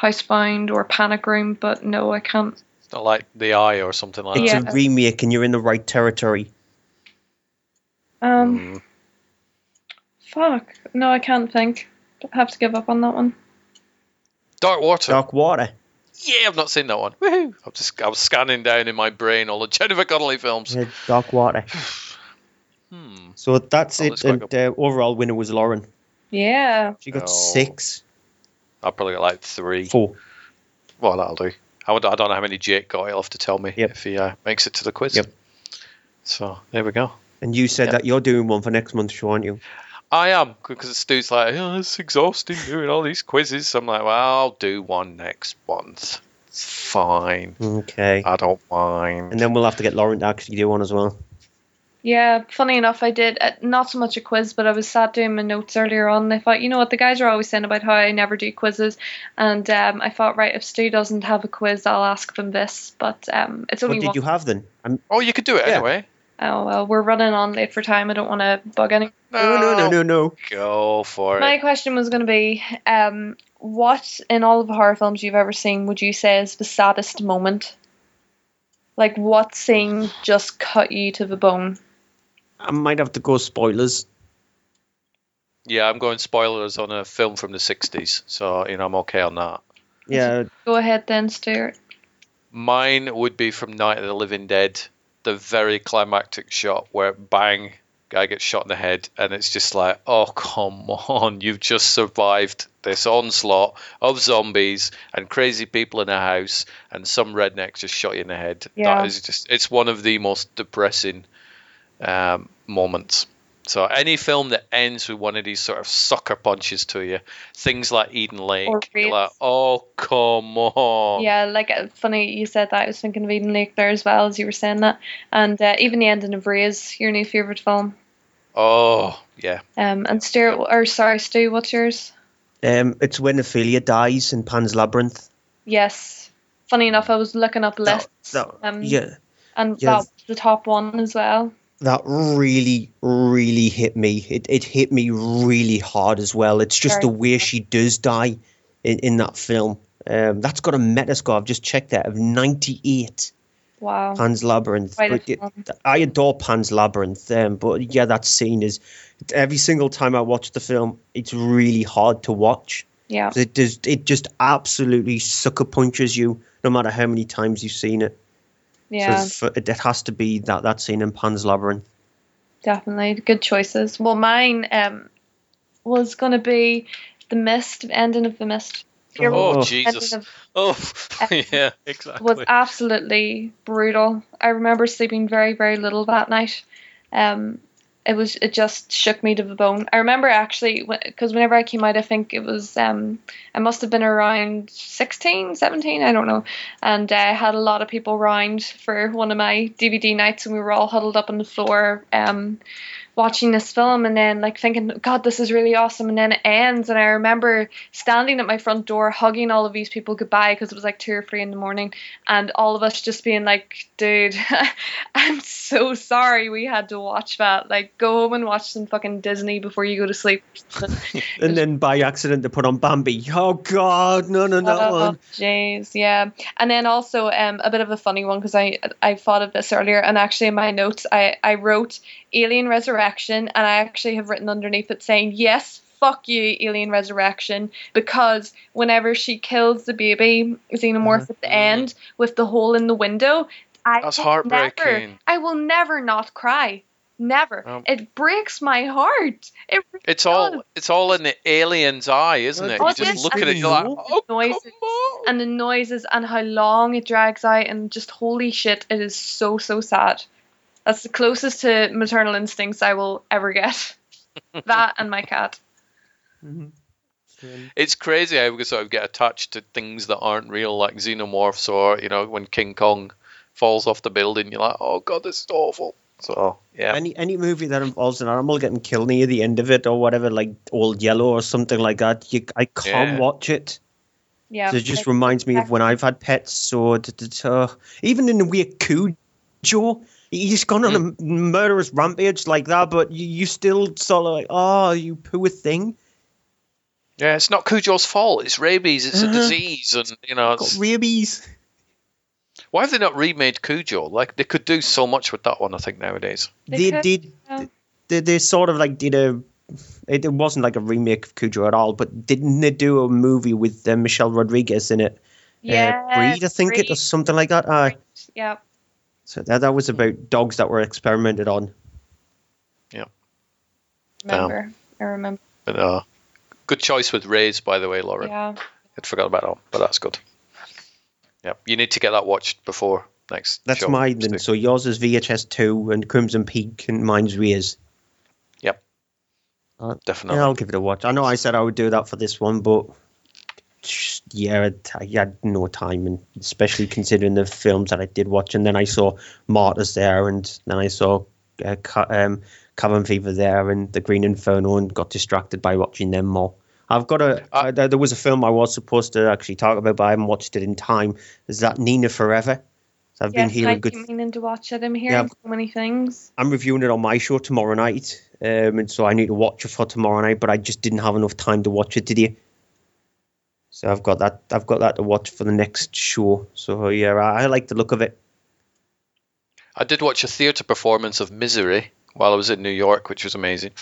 Housebound or Panic Room, but no, I can't. It's not like The Eye or something like It's that. It's a remake, and you're in the right territory. Um, fuck. No, I can't think. I have to give up on that one. Dark Water. Dark Water. Yeah, I've not seen that one. Woohoo! I'm just I was scanning down in my brain all the Jennifer Connelly films. Yeah, Dark Water. Hmm. So that's Oh, it. let's And uh, overall winner was Lauren. Yeah. She got Oh. six. I'll probably got like three. Four. Well, that'll do. I, would, I don't know how many Jake got. He'll have to tell me if he uh, makes it to the quiz. Yep. So there we go. And you said Yeah. that you're doing one for next month show, aren't you? I am because Stu's like, oh, it's exhausting doing all these quizzes. I'm like, well, I'll do one next month. It's fine. Okay. I don't mind. And then we'll have to get Lauren to actually do one as well. Yeah, funny enough, I did uh, not so much a quiz, but I was sat doing my notes earlier on. And I thought, you know what, the guys are always saying about how I never do quizzes, and um, I thought, right, if Stu doesn't have a quiz, I'll ask them this. But um, it's only What did one. you have then? I'm, Oh, you could do it Yeah. anyway. Oh well, we're running on late for time. I don't want to bug any. no, no, no, no, no. Go for My it. My question was going to be, um, what in all of the horror films you've ever seen would you say is the saddest moment? Like what scene just cut you to the bone? I might have to go spoilers. Yeah, I'm going spoilers on a film from the 60s, so you know I'm okay on that. Yeah, Go ahead then, Stuart. Mine would be from Night of the Living Dead, the very climactic shot where bang, guy gets shot in the head, and it's just like, oh come on, you've just survived this onslaught of zombies and crazy people in a house, and some redneck just shot you in the head. Yeah. That is just, it's one of the most depressing um, moments. So any film that ends with one of these sort of sucker punches to you, things like Eden Lake, you're like, oh come on. Yeah, like uh, funny you said that. I was thinking of Eden Lake there as well as you were saying that, and uh, even the ending of Raze, your new favorite film. Oh yeah. Um, and Stuart, or sorry, Stu, what's yours? um, it's when Ophelia dies in Pan's Labyrinth. Yes. Funny enough, I was looking up lists. that- um, yeah. And yeah. that was the top one as well. That really, really hit me. It, it hit me really hard as well. It's just Very the way she does die in, in that film. Um, that's got a Metascore. I've just checked that of 98. Wow. Pan's Labyrinth. It- I adore Pan's Labyrinth, um, but yeah, that scene is every single time I watch the film, it's really hard to watch. Yeah. It does. It just absolutely sucker punches you, no matter how many times you've seen it. Yeah. So for, it has to be that that scene in Pan's Labyrinth. Definitely good choices. Well, mine um was gonna be the Mist, ending of the Mist. Your Oh, Jesus. of- Oh, yeah, exactly. was absolutely brutal. I remember sleeping very, very little that night. Um, it was it just shook me to the bone. I remember actually because whenever I came out, I think it was um, I must have been around 16, 17, I don't know, and uh, I had a lot of people round for one of my DVD nights, and we were all huddled up on the floor. Um, watching this film and then like thinking god this is really awesome and then it ends and i remember standing at my front door hugging all of these people goodbye because it was like two or three in the morning and all of us just being like dude i'm so sorry we had to watch that like go home and watch some fucking disney before you go to sleep And then by accident they put on Bambi. Oh God, no, no, no. Oh, jeez, yeah. And then also um, a bit of a funny one because I I thought of this earlier, and actually in my notes I I wrote Alien Resurrection, and I actually have written underneath it saying yes. Fuck you, Alien Resurrection, because whenever she kills the baby xenomorph at the end with the hole in the window, I That's will heartbreaking. Never, I will never not cry. Never. Um, it breaks my heart. It really It's all it's all in the alien's eye, isn't it? Oh, You it just is, look and at it, you're like, oh, noises and the noises and how long it drags out and just holy shit, it is so so sad. That's the closest to maternal instincts I will ever get. that and my cat. Mm-hmm. It's crazy how we sort of get attached to things that aren't real, like xenomorphs, or you know, when King Kong falls off the building, you're like, oh god, this is awful. So oh. yeah, Any any movie that involves an animal getting killed near the end of it or whatever, like Old Yellow or something like that, you, I can't Yeah. watch it. Yeah. So it just reminds me of when I've had pets. So even in the way Cujo, he's gone on a murderous rampage like that, but you, you still sort of like, oh, you poor thing. yeah, it's not Cujo's fault. It's rabies. It's a Uh-huh. disease, and you know, Got rabies. why have they not remade Cujo? Like they could do so much with that one. I think nowadays. They, could, did. yeah. They, they sort of like did a. It, it wasn't like a remake of Cujo at all, but didn't they do a movie with uh, Michelle Rodriguez in it? Yeah, uh, Breed, I think it or something like that. Aye. Yeah. So that that was about dogs that were experimented on. Yeah, Remember. I remember. but uh, good choice with Raze, by the way, Lauren. Yeah. I'd forgot about that, but that's good. Yeah, you need to get that watched before next. That's show. mine then. So yours is VHS two and Crimson Peak, and mine's Raze. Yep, Uh, definitely. Yeah, I'll give it a watch. I know I said I would do that for this one, but just, yeah, I I had no time, and especially considering the films that I did watch, and then I saw Martyrs there, and then I saw uh, um, Cabin Fever there, and The Green Inferno, and got distracted by watching them more. I've got a. uh, there, there was a film I was supposed to actually talk about, but I haven't watched it in time. Is that Nina Forever? So I've been hearing I good. keep meaning to watch it. I'm hearing Yeah. so many things. I'm reviewing it on my show tomorrow night, um, and so I need to watch it for tomorrow night. But I just didn't have enough time to watch it today, so I've got that. I've got that to watch for the next show. So yeah, I, I like the look of it. I did watch a theatre performance of Misery while I was in New York, which was amazing.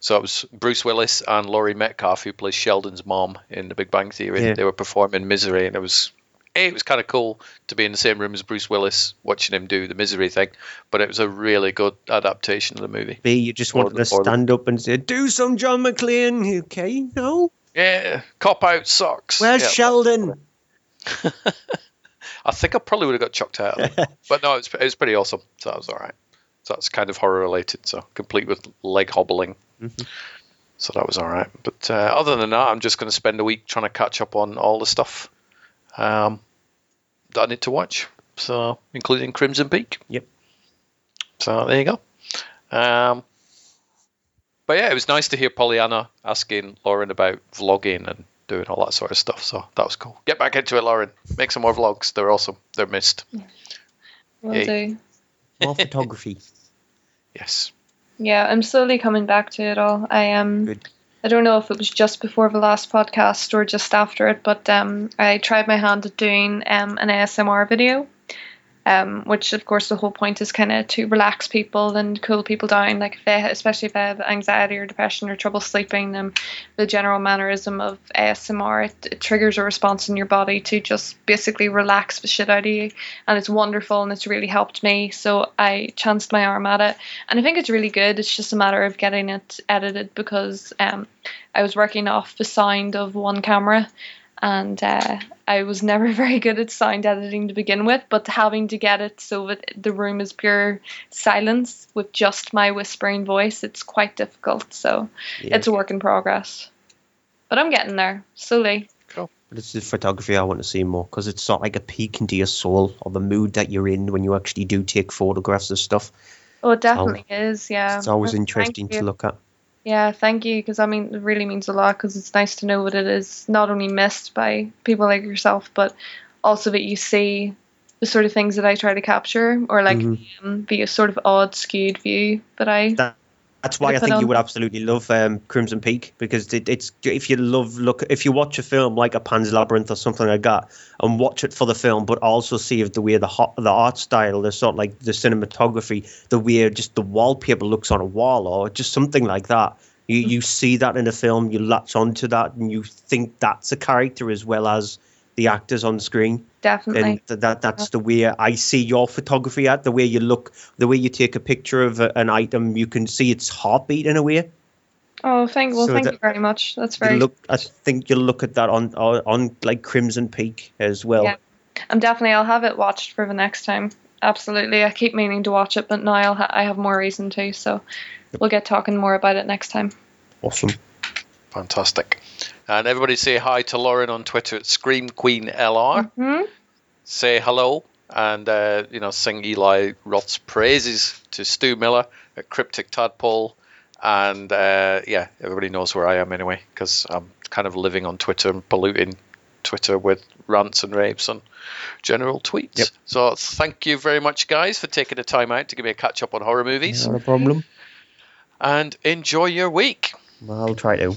So it was Bruce Willis and Laurie Metcalf, who plays Sheldon's mom in The Big Bang Theory. Yeah. They were performing Misery, and it was A, it was kind of cool to be in the same room as Bruce Willis, watching him do the Misery thing. But it was a really good adaptation of the movie. B, you just wanted to stand up and say, "Do some John McClane." Okay, no. Yeah, cop out sucks. Where's Yeah. Sheldon? I think I probably would have got chucked out. but no, it was, it was pretty awesome. So that was all right. So that's kind of horror related. So complete with leg hobbling. So that was all right. But uh, other than that, I'm just going to spend a week trying to catch up on all the stuff um, that I need to watch. So including Crimson Peak. Yep. So there you go. Um, but yeah, it was nice to hear Pollyanna asking Lauren about vlogging and doing all that sort of stuff. So that was cool. Get back into it, Lauren. Make some more vlogs. They're awesome. They're missed. Will Yay. do. More photography. Yes. Yeah, I'm slowly coming back to it all. I um I don't know if it was just before the last podcast or just after it, but um I tried my hand at doing um an ASMR video. Um, which of course the whole point is kind of to relax people and cool people down. Like if they, especially if they have anxiety or depression or trouble sleeping, um, the general mannerism of ASMR it, it triggers a response in your body to just basically relax the shit out of you, and it's wonderful and it's really helped me. So I chanced my arm at it, and I think it's really good. It's just a matter of getting it edited because um, I was working off the sound of one camera and uh, I was never very good at sound editing to begin with, but having to get it so that the room is pure silence with just my whispering voice, it's quite difficult. So Yeah. it's a work in progress. But I'm getting there slowly. Cool. But it's the photography I want to see more because it's sort of like a peek into your soul or the mood that you're in when you actually do take photographs of stuff. Oh, it definitely is. Yeah. It's always Well, interesting to look at. Yeah, thank you. Because I mean, it really means a lot. Because it's nice to know that it is not only missed by people like yourself, but also that you see the sort of things that I try to capture, or like Mhm. um, the sort of odd, skewed view that I. That, that's why I think you would absolutely love um, Crimson Peak because it, it's if you love look if you watch a film like a Pan's Labyrinth or something like that and watch it for the film, but also see if the way the hot, the art style, the sort of like the cinematography, the way just the wallpaper looks on a wall or just something like that. You you see that in a film, you latch onto that, and you think that's a character as well as the actors on screen. Definitely. And th- that that's the way I see your photography at the way you look, the way you take a picture of a, an item, you can see its heartbeat in a way. Oh, thank well, So thank that- you very much. That's very. look, I think you'll look at that on on, on like Crimson Peak as well. Yeah. I'm definitely. I'll have it watched for the next time. Absolutely. I keep meaning to watch it, but now I'll ha- I have more reason to. So we'll get talking more about it next time. Awesome. Fantastic. And everybody say hi to Lauren on Twitter at Scream Queen LR. Hmm? Say hello and uh, you know sing Eli Roth's praises to Stu Miller at Cryptic Tadpole. And uh, yeah, everybody knows where I am anyway because I'm kind of living on Twitter and polluting Twitter with rants and raves and general tweets. Yep. So thank you very much, guys, for taking the time out to give me a catch up on horror movies. Not a problem. And enjoy your week. I'll try to.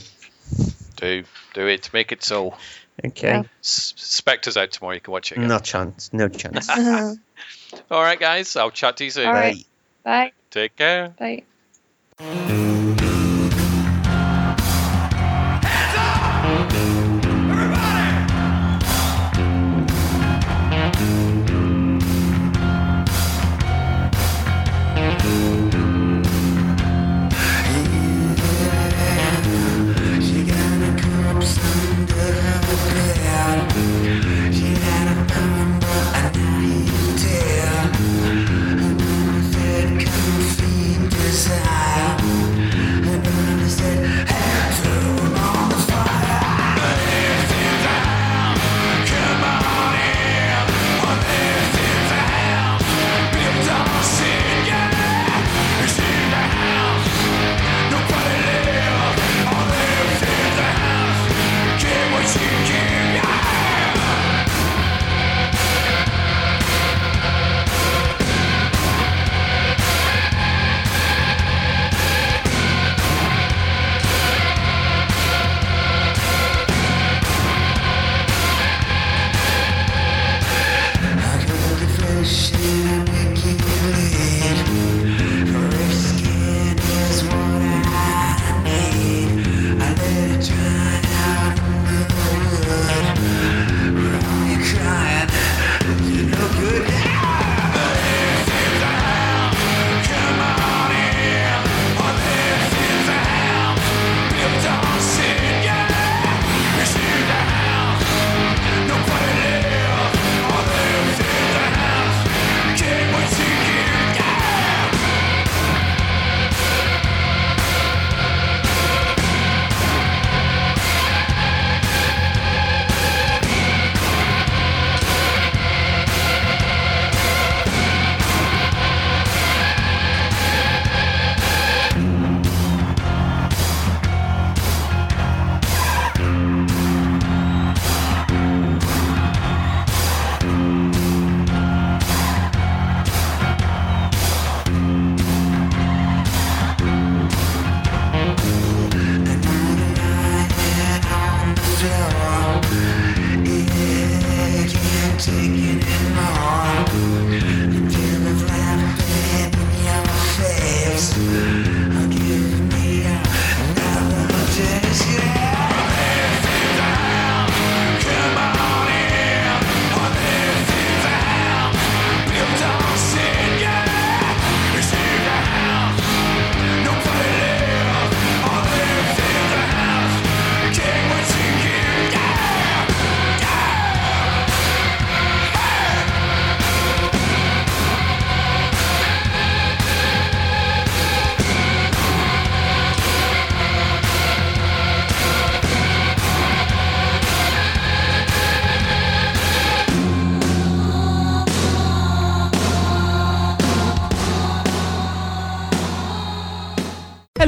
Do do it. Make it so. Okay. S- Spectre's out tomorrow. You can watch it. Again. No chance. No chance. All uh-huh. All right, guys. I'll chat to you soon. right. Bye. Take care. Bye.